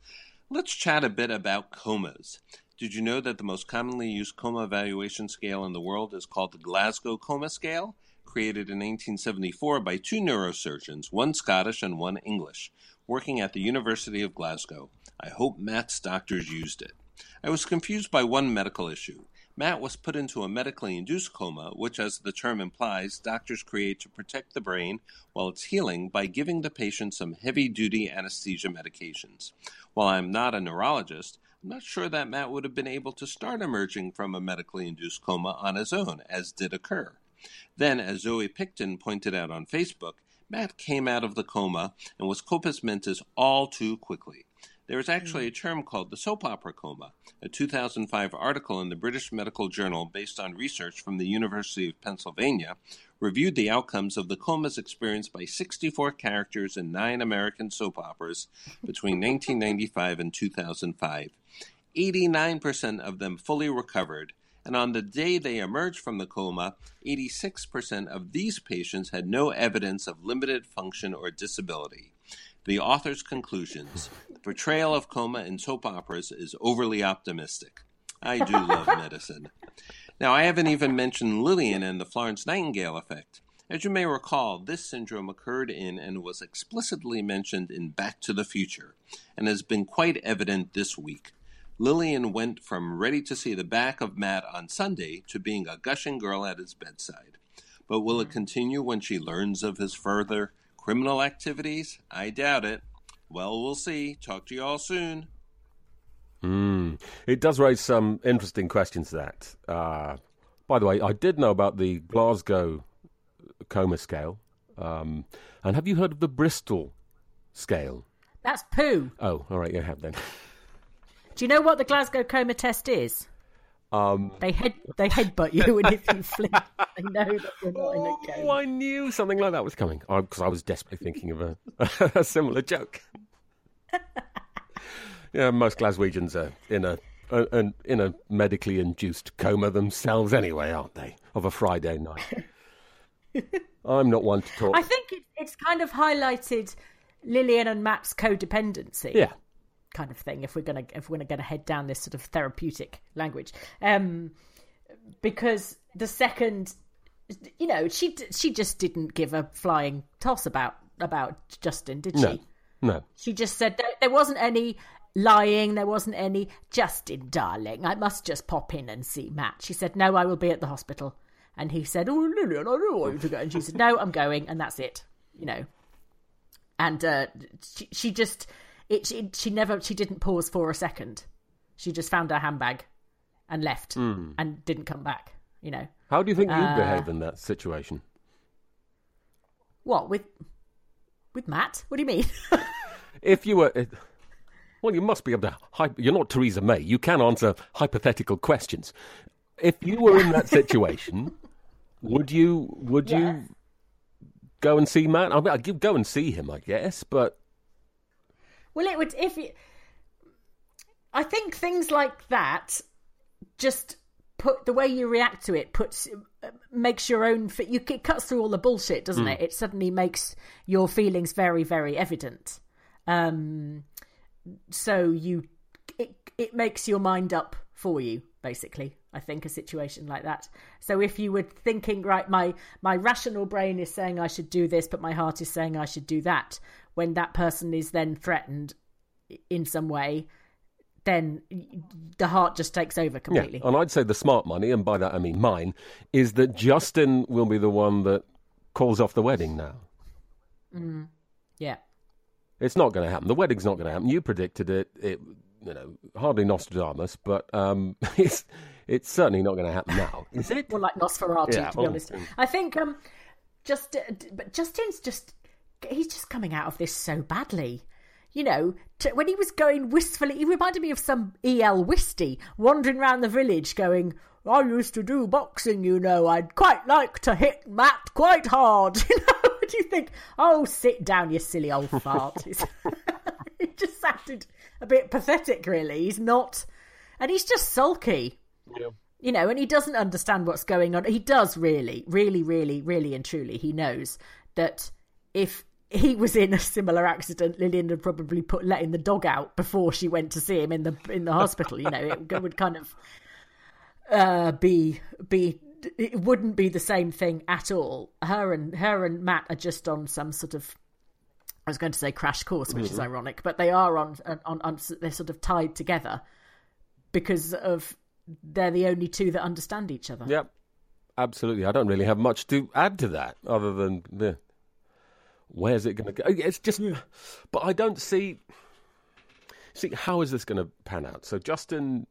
Let's chat a bit about comas. Did you know that the most commonly used coma evaluation scale in the world is called the Glasgow Coma Scale? Created in 1874 by two neurosurgeons, one Scottish and one English, working at the University of Glasgow. I hope Matt's doctors used it. I was confused by one medical issue. Matt was put into a medically induced coma, which, as the term implies, doctors create to protect the brain while it's healing by giving the patient some heavy duty anesthesia medications. While I'm not a neurologist, I'm not sure that Matt would have been able to start emerging from a medically induced coma on his own, as did occur. Then, as Zoe Picton pointed out on Facebook, Matt came out of the coma and was compos mentis all too quickly. There is actually mm-hmm. a term called the soap opera coma. A 2005 article in the British Medical Journal, based on research from the University of Pennsylvania, reviewed the outcomes of the comas experienced by 64 characters in nine American soap operas between 1995 and 2005. 89% of them fully recovered, and on the day they emerged from the coma, 86% of these patients had no evidence of limited function or disability. The author's conclusions the portrayal of coma in soap operas is overly optimistic. I do love medicine. Now, I haven't even mentioned Lillian and the Florence Nightingale effect. As you may recall, this syndrome occurred in and was explicitly mentioned in Back to the Future, and has been quite evident this week. Lillian went from ready to see the back of Matt on Sunday to being a gushing girl at his bedside. But will it continue when she learns of his further Criminal activities? I doubt it. Well, we'll see. Talk to you all soon. Mm. It does raise some interesting questions, that. Uh, by the way, I did know about the Glasgow coma scale. Um, and have you heard of the Bristol scale? That's poo. Oh, all right, you have then. Do you know what the Glasgow coma test is? Um, they head they headbutt you, and if you flip, they know that you're not in a game. oh. I knew something like that was coming because I, I was desperately thinking of a, a similar joke. yeah, most Glaswegians are in a, a, in a medically induced coma themselves, anyway, aren't they? Of a Friday night. I'm not one to talk. I think it, it's kind of highlighted Lillian and Matt's codependency. Yeah kind of thing if we're gonna if we're gonna head down this sort of therapeutic language. Um because the second you know she she just didn't give a flying toss about about justin did she? No, no. she just said there, there wasn't any lying there wasn't any justin darling i must just pop in and see matt. She said no i will be at the hospital. And he said oh lillian i don't want you to go. And she said no i'm going and that's it you know. And uh, she, she just it, it, she never she didn't pause for a second. She just found her handbag and left mm. and didn't come back. You know. How do you think you'd Uh, behave in that situation? What with with Matt? What do you mean? If you were. Well, you must be able to. hy- You're not Theresa May. You can answer hypothetical questions. If you were in that situation, would you would Yeah. you go and see Matt? I mean, I'd go and see him, I guess, but well, it would if you. I think things like that just put the way you react to it puts uh, makes your own you it cuts through all the bullshit doesn't Mm. it it suddenly makes your feelings very very evident um so you it it makes your mind up for you basically i think a situation like that so if you were thinking right my my rational brain is saying i should do this but my heart is saying i should do that when that person is then threatened in some way then the heart just takes over completely Yeah, and I'd say the smart money, and by that I mean mine, is that Justin will be the one that calls off the wedding now. Mm. Yeah. It's not going to happen. The wedding's not going to happen. You predicted it. It, you know, hardly Nostradamus, but um, it's it's certainly not going to happen now, is it? More like Nosferatu, Yeah, to be well, honest. I think um, just uh, but Justin's just he's just coming out of this so badly. You know, t- when he was going wistfully, he reminded me of some E.L. Wisty wandering around the village going, I used to do boxing, you know. I'd quite like to hit Matt quite hard. You know, what do you think? Oh, sit down, you silly old fart. He just sounded a bit pathetic, really. He's not, and he's just sulky. You know, and he doesn't understand what's going on. He does really, really, really, really, and truly. He knows that if he was in a similar accident, Lillian had probably put letting the dog out before she went to see him in the in the hospital. You know, it would kind of uh, be be it wouldn't be the same thing at all. Her and her and Matt are just on some sort of I was going to say crash course, which is Mhm. ironic, but they are on, on on they're sort of tied together because of they're the only two that understand each other. Yep, absolutely. I don't really have much to add to that other than the where's it going to go? Oh, it's just, but I don't see. See, how is this going to pan out? So Justin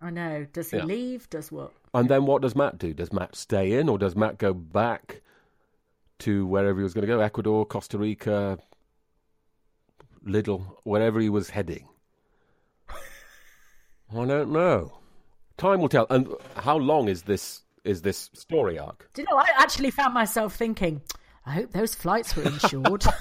I know. Does he Yeah. leave? Does what? And then what does Matt do? Does Matt stay in, or does Matt go back to wherever he was going to go? Ecuador, Costa Rica, Lidl, wherever he was heading. I don't know. Time will tell. And how long is this is this story arc? Do you know? I actually found myself thinking. I hope those flights were insured.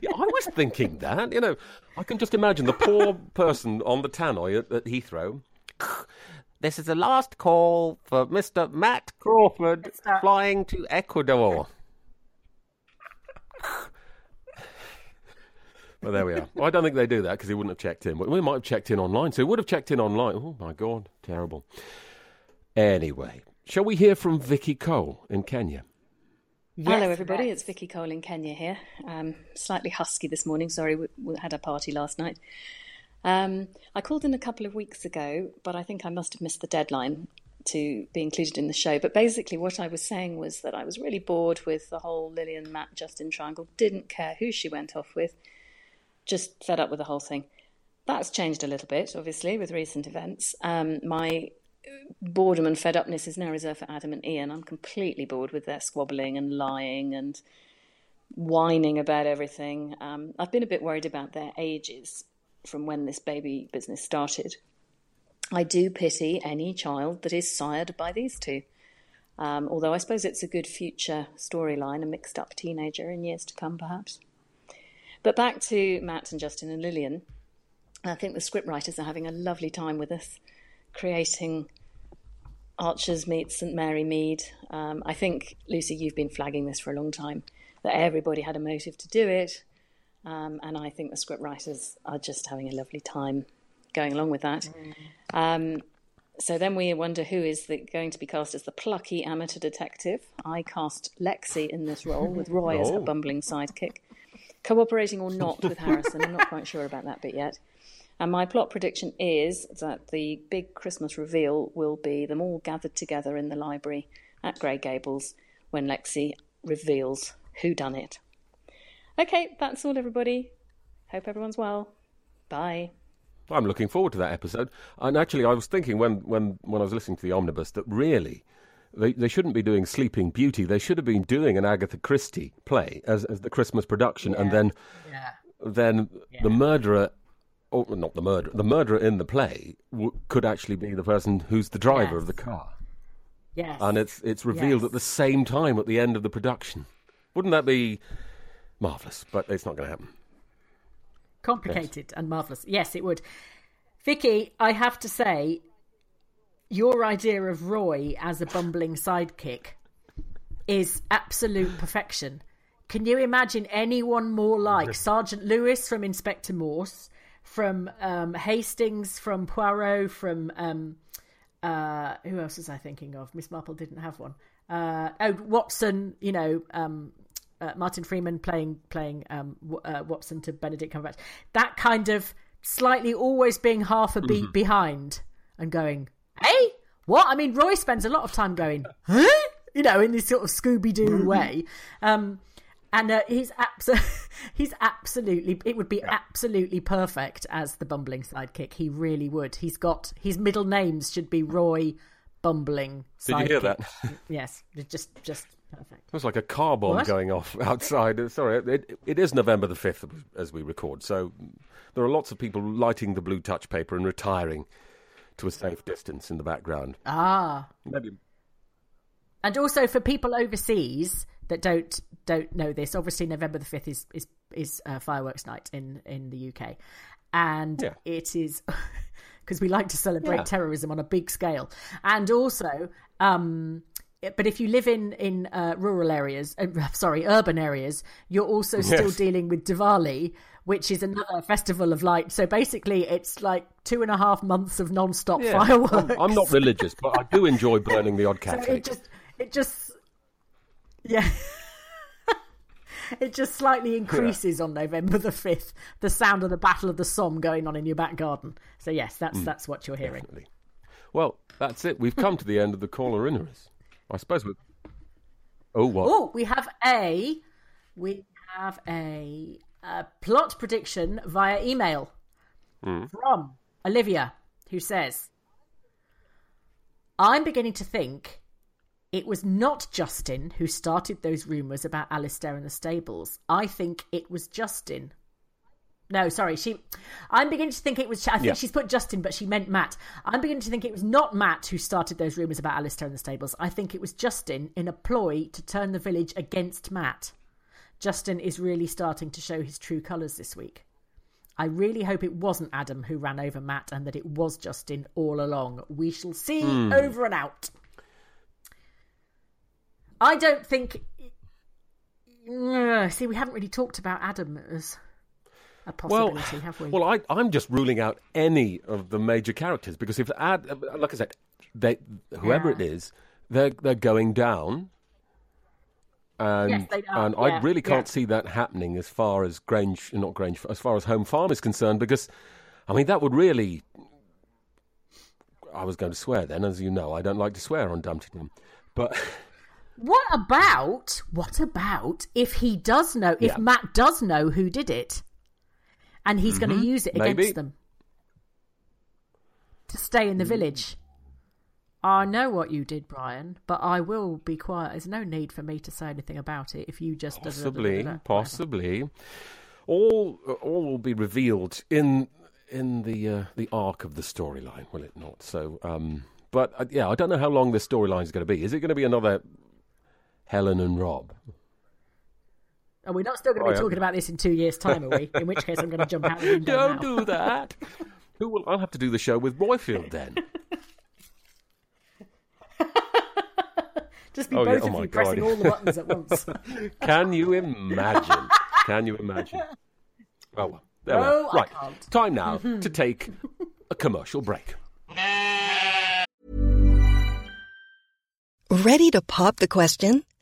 Yeah, I was thinking that. You know, I can just imagine the poor person on the tannoy at, at Heathrow. This is the last call for Mr. Matt Crawford flying to Ecuador. well, there we are. Well, I don't think they do that because he wouldn't have checked in. But we might have checked in online. So he would have checked in online. Oh, my God. Terrible. Anyway, shall we hear from Vicky Cole in Kenya? Hello, everybody. It's Vicky Cole in Kenya here. Um, slightly husky this morning. Sorry, we, we had a party last night. Um, I called in a couple of weeks ago, but I think I must have missed the deadline to be included in the show. But basically, what I was saying was that I was really bored with the whole Lillian Matt Justin triangle. Didn't care who she went off with. Just fed up with the whole thing. That's changed a little bit, obviously, with recent events. Um, my boredom and fed upness is now reserved for Adam and Ian. I'm completely bored with their squabbling and lying and whining about everything. Um, I've been a bit worried about their ages from when this baby business started. I do pity any child that is sired by these two. Um, although I suppose it's a good future storyline, a mixed up teenager in years to come, perhaps. But back to Matt and Justin and Lillian. I think the scriptwriters are having a lovely time with us, creating Archers meet St Mary Mead. Um, I think, Lucy, you've been flagging this for a long time, that everybody had a motive to do it. Um, and I think the scriptwriters are just having a lovely time going along with that. Um, so then we wonder who is the, going to be cast as the plucky amateur detective. I cast Lexi in this role with Roy as her Oh. bumbling sidekick. Cooperating or not with Harrison, I'm not quite sure about that bit yet. And my plot prediction is that the big Christmas reveal will be them all gathered together in the library at Grey Gables when Lexi reveals who done it. Okay, that's all, everybody. Hope everyone's well. Bye. I'm looking forward to that episode. And actually, I was thinking when, when, when I was listening to the omnibus that really they, they shouldn't be doing Sleeping Beauty. They should have been doing an Agatha Christie play as, as the Christmas production, and then then the murderer, or not the murderer, the murderer in the play w- could actually be the person who's the driver of the car, Yes. and it's it's revealed Yes. at the same time at the end of the production. Wouldn't that be marvelous? But it's not going to happen. Complicated and marvellous. Yes, it would. Vicky, I have to say, your idea of Roy as a bumbling sidekick is absolute perfection. Can you imagine anyone more like Sergeant Lewis from Inspector Morse, from um, Hastings, from Poirot, from um, uh, who else was I thinking of? Miss Marple didn't have one. Uh, oh, Watson, you know, um, uh, Martin Freeman playing playing um, W- uh, Watson to Benedict Cumberbatch. That kind of slightly always being half a beat behind and going, hey, what? I mean, Roy spends a lot of time going, huh? You know, in this sort of Scooby Doo way. Um, and uh, he's abso- he's absolutely it would be absolutely perfect as the bumbling sidekick. He really would. He's got his middle names should be Roy Bumbling. Did you hear that? yes, just just perfect. It was like a car bomb What? going off outside. Sorry, it, it is November the 5th as we record, so there are lots of people lighting the blue touch paper and retiring to a safe distance in the background. Ah, Maybe. And also for people overseas that don't don't know this, obviously November the fifth is is is uh, fireworks night in in the UK, and Yeah. it is because we like to celebrate Yeah. terrorism on a big scale, and also. Um, but if you live in in uh, rural areas, uh, sorry, urban areas, you're also still Yes. dealing with Diwali, which is another festival of light. So basically, it's like two and a half months of non-stop Yeah, fireworks. I'm, I'm not religious, but I do enjoy burning the odd So it just, it just, yeah. it just slightly increases on November the 5th, the sound of the Battle of the Somme going on in your back garden. So, yes, that's Mm, that's what you're hearing. Well, that's it. We've come to the end of the caller inners. I suppose we Oh, what? Oh, we have a, we have a, a plot prediction via email Mm. from Olivia, who says, I'm beginning to think it was not Justin who started those rumours about Alistair and the stables. I think it was Justin. No, sorry. She. I'm beginning to think it was. I think Yeah. she's put Justin, but she meant Matt. I'm beginning to think it was not Matt who started those rumours about Alistair and the stables. I think it was Justin in a ploy to turn the village against Matt. Justin is really starting to show his true colours this week. I really hope it wasn't Adam who ran over Matt and that it was Justin all along. We shall see. Hmm. Over and out. I don't think. See, we haven't really talked about Adam as a Well, possibility, have we? well, I, I'm just ruling out any of the major characters because if add, like I said, they whoever it Yeah. is, they're they're going down, and Yes, they are, and yeah, I really can't yeah. see that happening as far as Grange, not Grange, as far as Home Farm is concerned, because I mean that would really. I was going to swear then, as you know, I don't like to swear on Dumpty Dum, but What about what about if he does know if Yeah. Matt does know who did it, and he's going Mhm, to use it maybe. against them to stay in the village? I know what you did, Brian, but I will be quiet. There's no need for me to say anything about it if you just possibly, possibly, all all will be revealed in in the uh, the arc of the storyline, will it not? So, um, but uh, yeah, I don't know how long this storyline is going to be. Is it going to be another Helen and Rob? Are we're not still going to be oh, Brian. talking about this in two years' time? Are we? In which case, I'm going to jump out the window. Don't now. do that. Who will? I'll have to do the show with Royfield then. Just be Oh, yeah. both Oh, of my you pressing all the buttons at once. Can you imagine? Can you imagine? Oh, well, there we are. Oh, right, can't. time now mm-hmm. to take a commercial break. Ready to pop the question?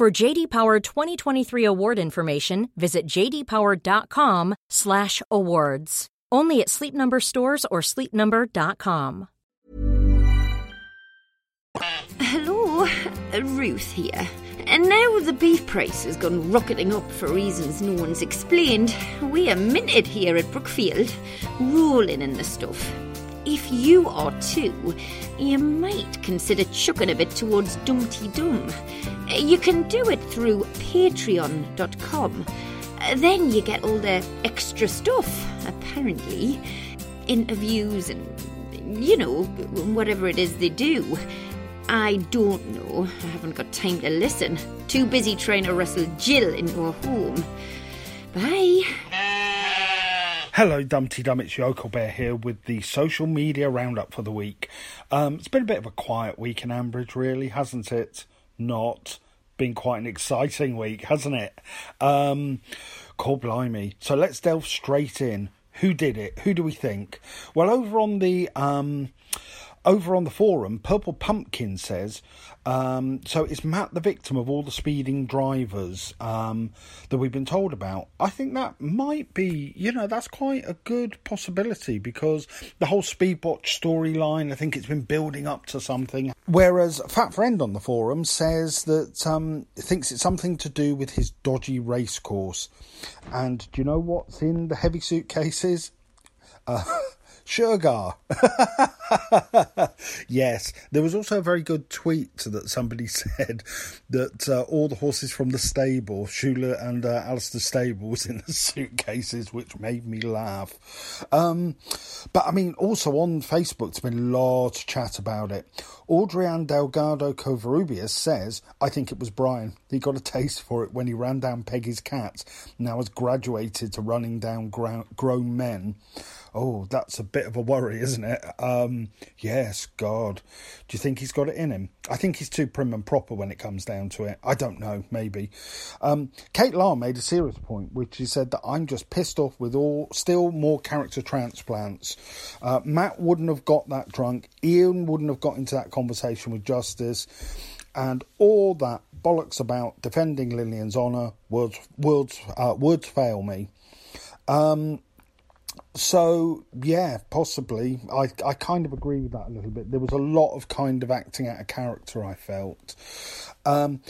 For JD Power 2023 award information, visit jdpower.com/awards. Only at Sleep Number stores or sleepnumber.com. Hello, Ruth here. And now the beef price has gone rocketing up for reasons no one's explained. We are minted here at Brookfield, rolling in the stuff. If you are too, you might consider chucking a bit towards Dumpty Dum. You can do it through patreon.com. Then you get all the extra stuff, apparently. Interviews and, you know, whatever it is they do. I don't know. I haven't got time to listen. Too busy trying to wrestle Jill into a home. Bye. Hello, Dumpty Dum. It's Yokel Bear here with the social media roundup for the week. Um, it's been a bit of a quiet week in Ambridge, really, hasn't it? Not been quite an exciting week, hasn't it? Um, call blimey. So let's delve straight in. Who did it? Who do we think? Well, over on the um, over on the forum, Purple Pumpkin says, um, so is Matt the victim of all the speeding drivers um, that we've been told about? I think that might be, you know, that's quite a good possibility because the whole Speedwatch storyline, I think it's been building up to something. Whereas Fat Friend on the forum says that um, thinks it's something to do with his dodgy race course. And do you know what's in the heavy suitcases? Uh, sugar. yes, there was also a very good tweet that somebody said that uh, all the horses from the stable, Shula and uh, Alistair stable, was in the suitcases, which made me laugh. Um, but I mean, also on Facebook, there's been of chat about it. Audrian Delgado Covarrubias says, I think it was Brian. He got a taste for it when he ran down Peggy's cat, now has graduated to running down grown men. Oh, that's a bit of a worry, isn't it? Um, yes, God. Do you think he's got it in him? I think he's too prim and proper when it comes down to it. I don't know, maybe. Um, Kate Lahr made a serious point, which she said that I'm just pissed off with all still more character transplants. Uh, Matt wouldn't have got that drunk. Ian wouldn't have got into that conversation with Justin. And all that bollocks about defending Lillian's honour, words, words, uh, words fail me. Um, so yeah, possibly. I I kind of agree with that a little bit. There was a lot of kind of acting out of character. I felt. Um,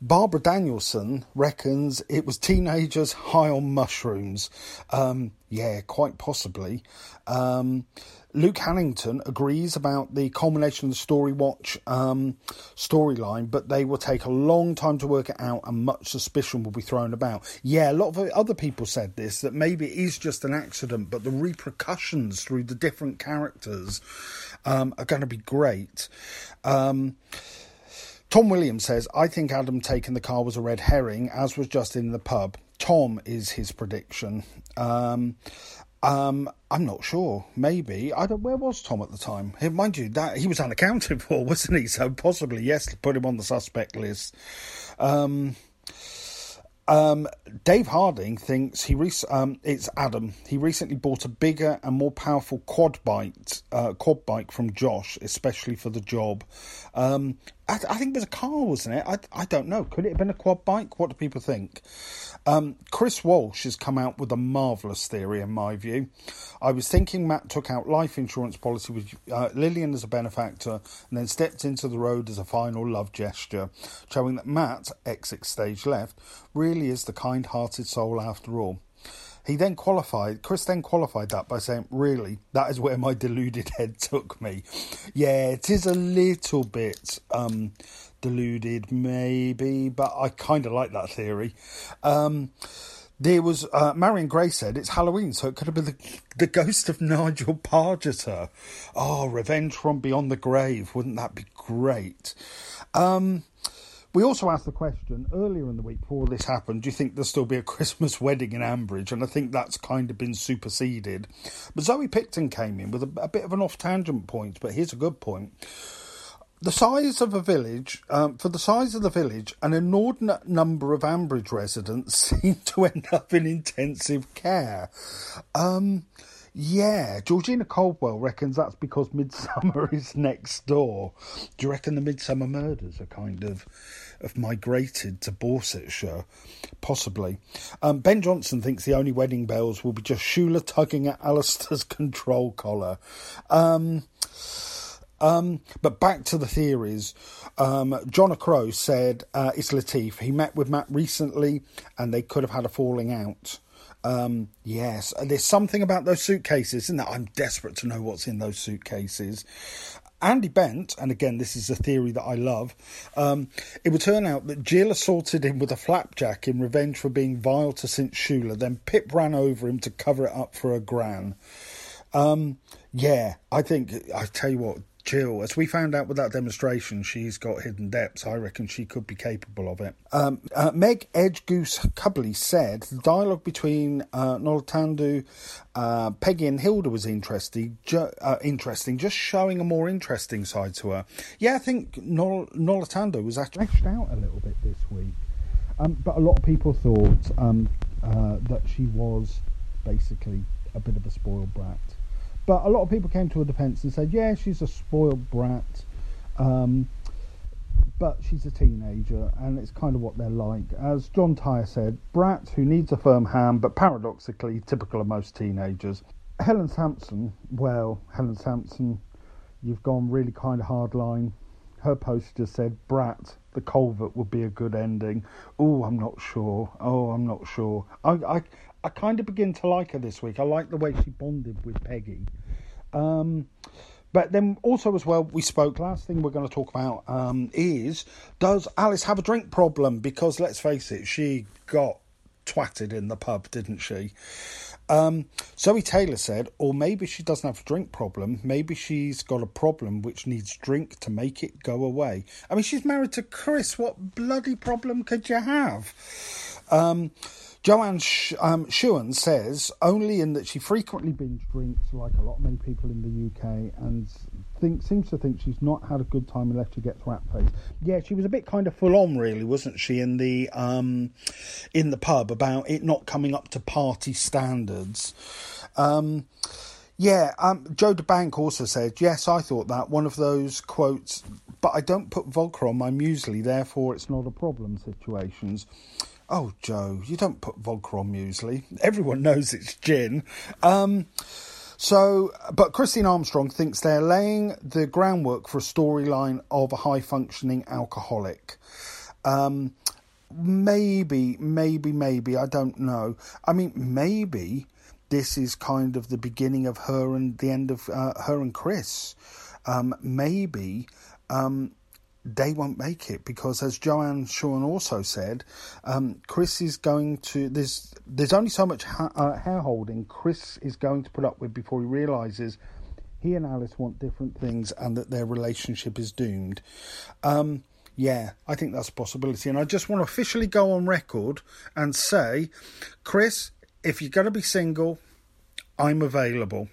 Barbara Danielson reckons it was teenagers high on mushrooms. Um, yeah, quite possibly. Um, Luke Hannington agrees about the culmination of the Speedwatch um, storyline, but they will take a long time to work it out and much suspicion will be thrown about. Yeah, a lot of other people said this that maybe it is just an accident, but the repercussions through the different characters um, are going to be great. Um, Tom Williams says, I think Adam taking the car was a red herring, as was Justin the pub. Tom is his prediction. Um, um, I'm not sure. Maybe I don't. Where was Tom at the time? Mind you, that he was unaccounted for, wasn't he? So possibly yes, put him on the suspect list. Um, um, Dave Harding thinks he re- um, it's Adam. He recently bought a bigger and more powerful quad bike, uh, quad bike from Josh, especially for the job. Um, I, I, think was a car, wasn't it? I, I don't know. Could it have been a quad bike? What do people think? Um, Chris Walsh has come out with a marvellous theory, in my view. I was thinking Matt took out life insurance policy with uh, Lillian as a benefactor and then stepped into the road as a final love gesture, showing that Matt, exit stage left, really is the kind hearted soul after all. He then qualified, Chris then qualified that by saying, Really, that is where my deluded head took me. Yeah, it is a little bit um, deluded, maybe, but I kind of like that theory. Um, there was uh, Marion Gray said it's Halloween, so it could have been the, the ghost of Nigel Pargeter. Oh, revenge from beyond the grave! Wouldn't that be great? Um, we also asked the question earlier in the week before this happened do you think there'll still be a Christmas wedding in Ambridge? And I think that's kind of been superseded. But Zoe Picton came in with a, a bit of an off tangent point, but here's a good point. The size of a village, um, for the size of the village, an inordinate number of Ambridge residents seem to end up in intensive care. Um, yeah, Georgina Caldwell reckons that's because Midsomer is next door. Do you reckon the Midsomer murders are kind of have migrated to Borsetshire? Possibly. Um, ben Johnson thinks the only wedding bells will be just Shula tugging at Alistair's control collar. Um, um, but back to the theories. Um, John Crow said uh, it's Latif. He met with Matt recently and they could have had a falling out. Um, yes, there's something about those suitcases, isn't there? I'm desperate to know what's in those suitcases. Andy Bent, and again, this is a theory that I love. Um, it would turn out that Jill assaulted him with a flapjack in revenge for being vile to St. Shula. Then Pip ran over him to cover it up for a gran. Um, yeah, I think I tell you what, Jill, as we found out with that demonstration, she's got hidden depths. I reckon she could be capable of it. Um, uh, Meg Edge Goose Cubley said the dialogue between uh, uh, Peggy, and Hilda was interesting. Ju- uh, interesting, just showing a more interesting side to her. Yeah, I think Nol- was actually out a little bit this week, um, but a lot of people thought um, uh, that she was basically a bit of a spoiled brat but a lot of people came to her defence and said, yeah, she's a spoiled brat. Um, but she's a teenager, and it's kind of what they're like. As John Tyre said, brat who needs a firm hand, but paradoxically typical of most teenagers. Helen Sampson, well, Helen Sampson, you've gone really kind of hard line. Her post just said, Brat, the culvert would be a good ending. Oh, I'm not sure. Oh, I'm not sure. I, I, I kind of begin to like her this week. I like the way she bonded with Peggy. Um, but then also as well, we spoke. Last thing we're going to talk about um, is does Alice have a drink problem? Because let's face it, she got twatted in the pub, didn't she? Um, Zoe Taylor said, or maybe she doesn't have a drink problem. Maybe she's got a problem which needs drink to make it go away. I mean, she's married to Chris. What bloody problem could you have? Um, Joanne Sh- um, Schuan says only in that she frequently binge drinks, like a lot of many people in the UK, and think seems to think she's not had a good time unless she gets rat face. Yeah, she was a bit kind of full on, really, wasn't she? In the um, in the pub about it not coming up to party standards. Um, yeah, um, Joe DeBank also said, Yes, I thought that. One of those quotes, but I don't put vodka on my muesli, therefore it's not a problem situations. Oh, Joe, you don't put vodka on muesli. Everyone knows it's gin. Um, so, but Christine Armstrong thinks they're laying the groundwork for a storyline of a high functioning alcoholic. Um, maybe, maybe, maybe, I don't know. I mean, maybe this is kind of the beginning of her and the end of uh, her and Chris. Um, maybe um, they won't make it because, as Joanne Schuan also said, um, Chris is going to. There's there's only so much ha- uh, hair holding Chris is going to put up with before he realizes he and Alice want different things and that their relationship is doomed. Um, yeah, I think that's a possibility, and I just want to officially go on record and say, Chris, if you're going to be single, I'm available.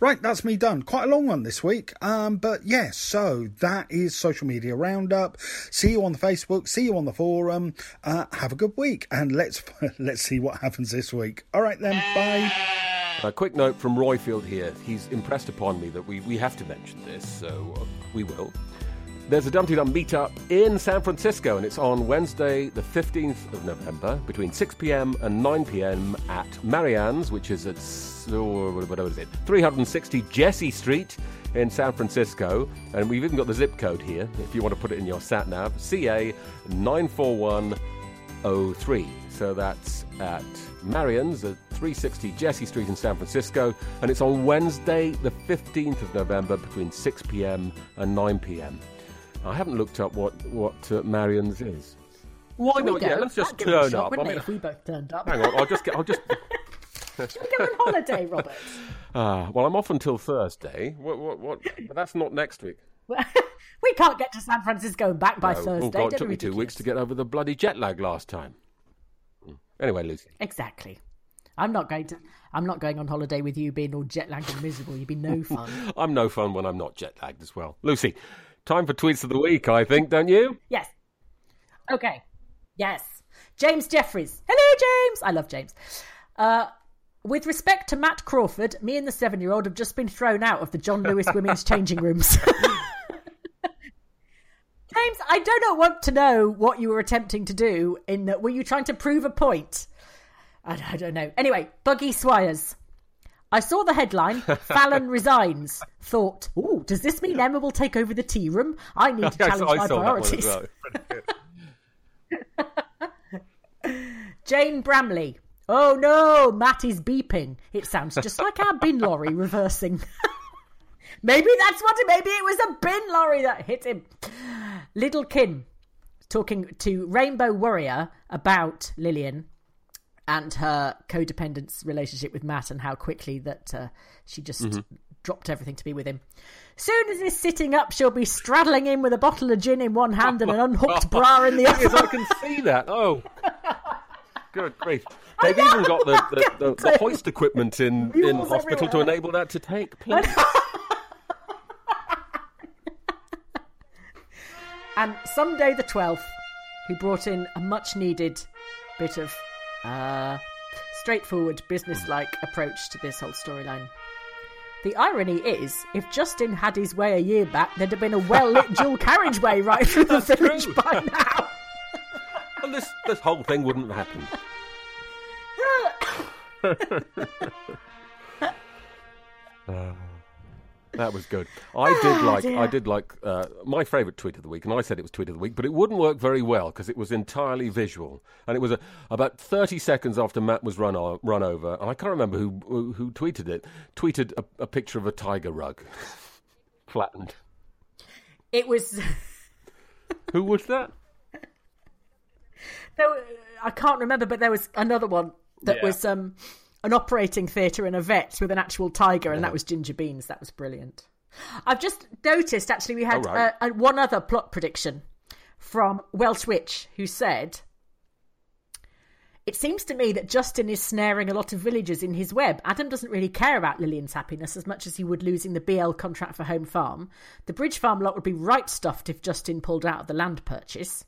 Right, that's me done. Quite a long one this week. Um, but yes, yeah, so that is social media roundup. See you on the Facebook. See you on the forum. Uh, have a good week, and let's let's see what happens this week. All right then, bye. A quick note from Royfield here. He's impressed upon me that we, we have to mention this, so uh, we will. There's a Dumpty Dum meetup in San Francisco, and it's on Wednesday, the 15th of November, between 6 p.m. and 9 p.m. at Marianne's, which is at oh, what is it, 360 Jesse Street in San Francisco. And we've even got the zip code here, if you want to put it in your sat nav, CA 94103. So that's at Marianne's at 360 Jesse Street in San Francisco, and it's on Wednesday, the 15th of November, between 6 p.m. and 9 p.m. I haven't looked up what what uh, Marianne's is. Why not? Yeah, let's just turn shock, up. I mean, if we both turned up. Hang on, I'll just get. I'll just. Should we go on holiday, Robert? Ah, well, I'm off until Thursday. What? What? What? But that's not next week. we can't get to San Francisco and back by no. Thursday. Oh God, it took me two weeks to get over the bloody jet lag last time. Anyway, Lucy. Exactly. I'm not going to. I'm not going on holiday with you being all jet lagged and miserable. You'd be no fun. I'm no fun when I'm not jet lagged as well. Lucy, Time for tweets of the week, I think, don't you? Yes. Okay. Yes. James Jeffries. Hello, James. I love James. Uh, with respect to Matt Crawford, me and the seven year old have just been thrown out of the John Lewis women's changing rooms. James, I do not want to know what you were attempting to do. In that, were you trying to prove a point? I, I don't know. Anyway, Buggy Swires. I saw the headline, Fallon resigns. Thought, oh, does this mean Emma will take over the tea room? I need to challenge I my priorities. Well. Jane Bramley. Oh no, Matt is beeping. It sounds just like our bin lorry reversing. maybe that's what it. Maybe it was a bin lorry that hit him. Little Kim talking to Rainbow Warrior about Lilian and her codependence relationship with Matt and how quickly that uh, she just mm-hmm. dropped everything to be with him. Soon as he's sitting up, she'll be straddling him with a bottle of gin in one hand and an unhooked bra in the other. Yes, I can see that. Oh. Good grief. They've even got the, the, the, the hoist equipment in, in hospital everywhere. to enable that to take place. and someday the 12th, who brought in a much needed bit of uh, straightforward, business-like approach to this whole storyline. The irony is, if Justin had his way a year back, there'd have been a well lit dual carriageway right through the village true. by now. And this, this whole thing wouldn't have happened. Uh, that was good. I did Ah, like. dear. I did like uh, my favourite tweet of the week, and I said it was tweet of the week, but it wouldn't work very well because it was entirely visual, and it was a, about thirty seconds after Matt was run o- run over, and I can't remember who who, who tweeted it. Tweeted a, a picture of a tiger rug, flattened. It was. Who was that? There I can't remember, but there was another one that Yeah. was um, an operating theatre in a vet with an actual tiger, and that was Ginger Beans. That was brilliant. I've just noticed, actually, we had right. uh, one other plot prediction from Welsh Witch, who said, It seems to me that Justin is snaring a lot of villagers in his web. Adam doesn't really care about Lilian's happiness as much as he would losing the BL contract for Home Farm. The Bridge Farm lot would be right stuffed if Justin pulled out of the land purchase.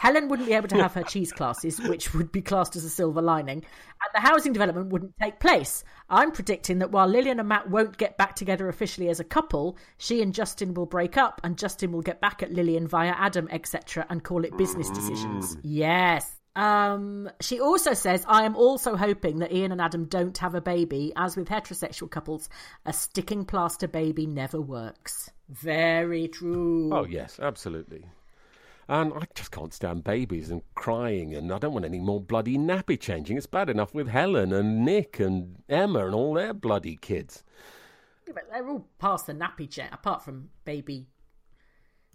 Helen wouldn't be able to have her cheese classes, which would be classed as a silver lining, and the housing development wouldn't take place. I'm predicting that while Lilian and Matt won't get back together officially as a couple, she and Justin will break up, and Justin will get back at Lilian via Adam, etc., and call it business decisions. Yes. Um, she also says, I am also hoping that Ian and Adam don't have a baby. As with heterosexual couples, a sticking plaster baby never works. Very true. Oh yes, absolutely. And I just can't stand babies and crying, and I don't want any more bloody nappy changing. It's bad enough with Helen and Nic and Emma and all their bloody kids. Yeah, but they're all past the nappy change, apart from baby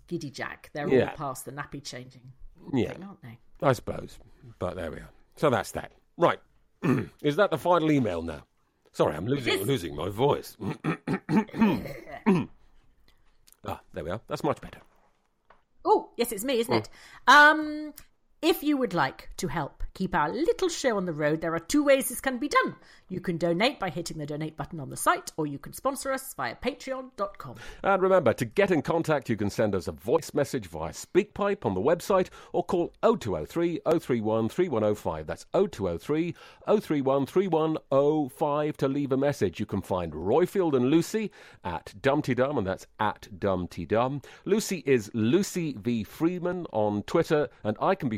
Giddy Jack. They're Yeah. all past the nappy changing Yeah, thing, aren't they? I suppose. But there we are. So that's that. Right. Is that the final email now? Sorry, I'm losing losing my voice. ah, there we are. That's much better. Oh, yes, it's me, isn't it? Um, if you would like to help keep our little show on the road, there are two ways this can be done. You can donate by hitting the donate button on the site, or you can sponsor us via patreon.com. And remember, to get in contact, you can send us a voice message via SpeakPipe on the website or call 0203 031 3105. That's 0203 031 3105 to leave a message. You can find Roifield and Lucy at Dumteedum, and that's at Dumteedum. Lucy is Lucy V. Freeman on Twitter, and I can be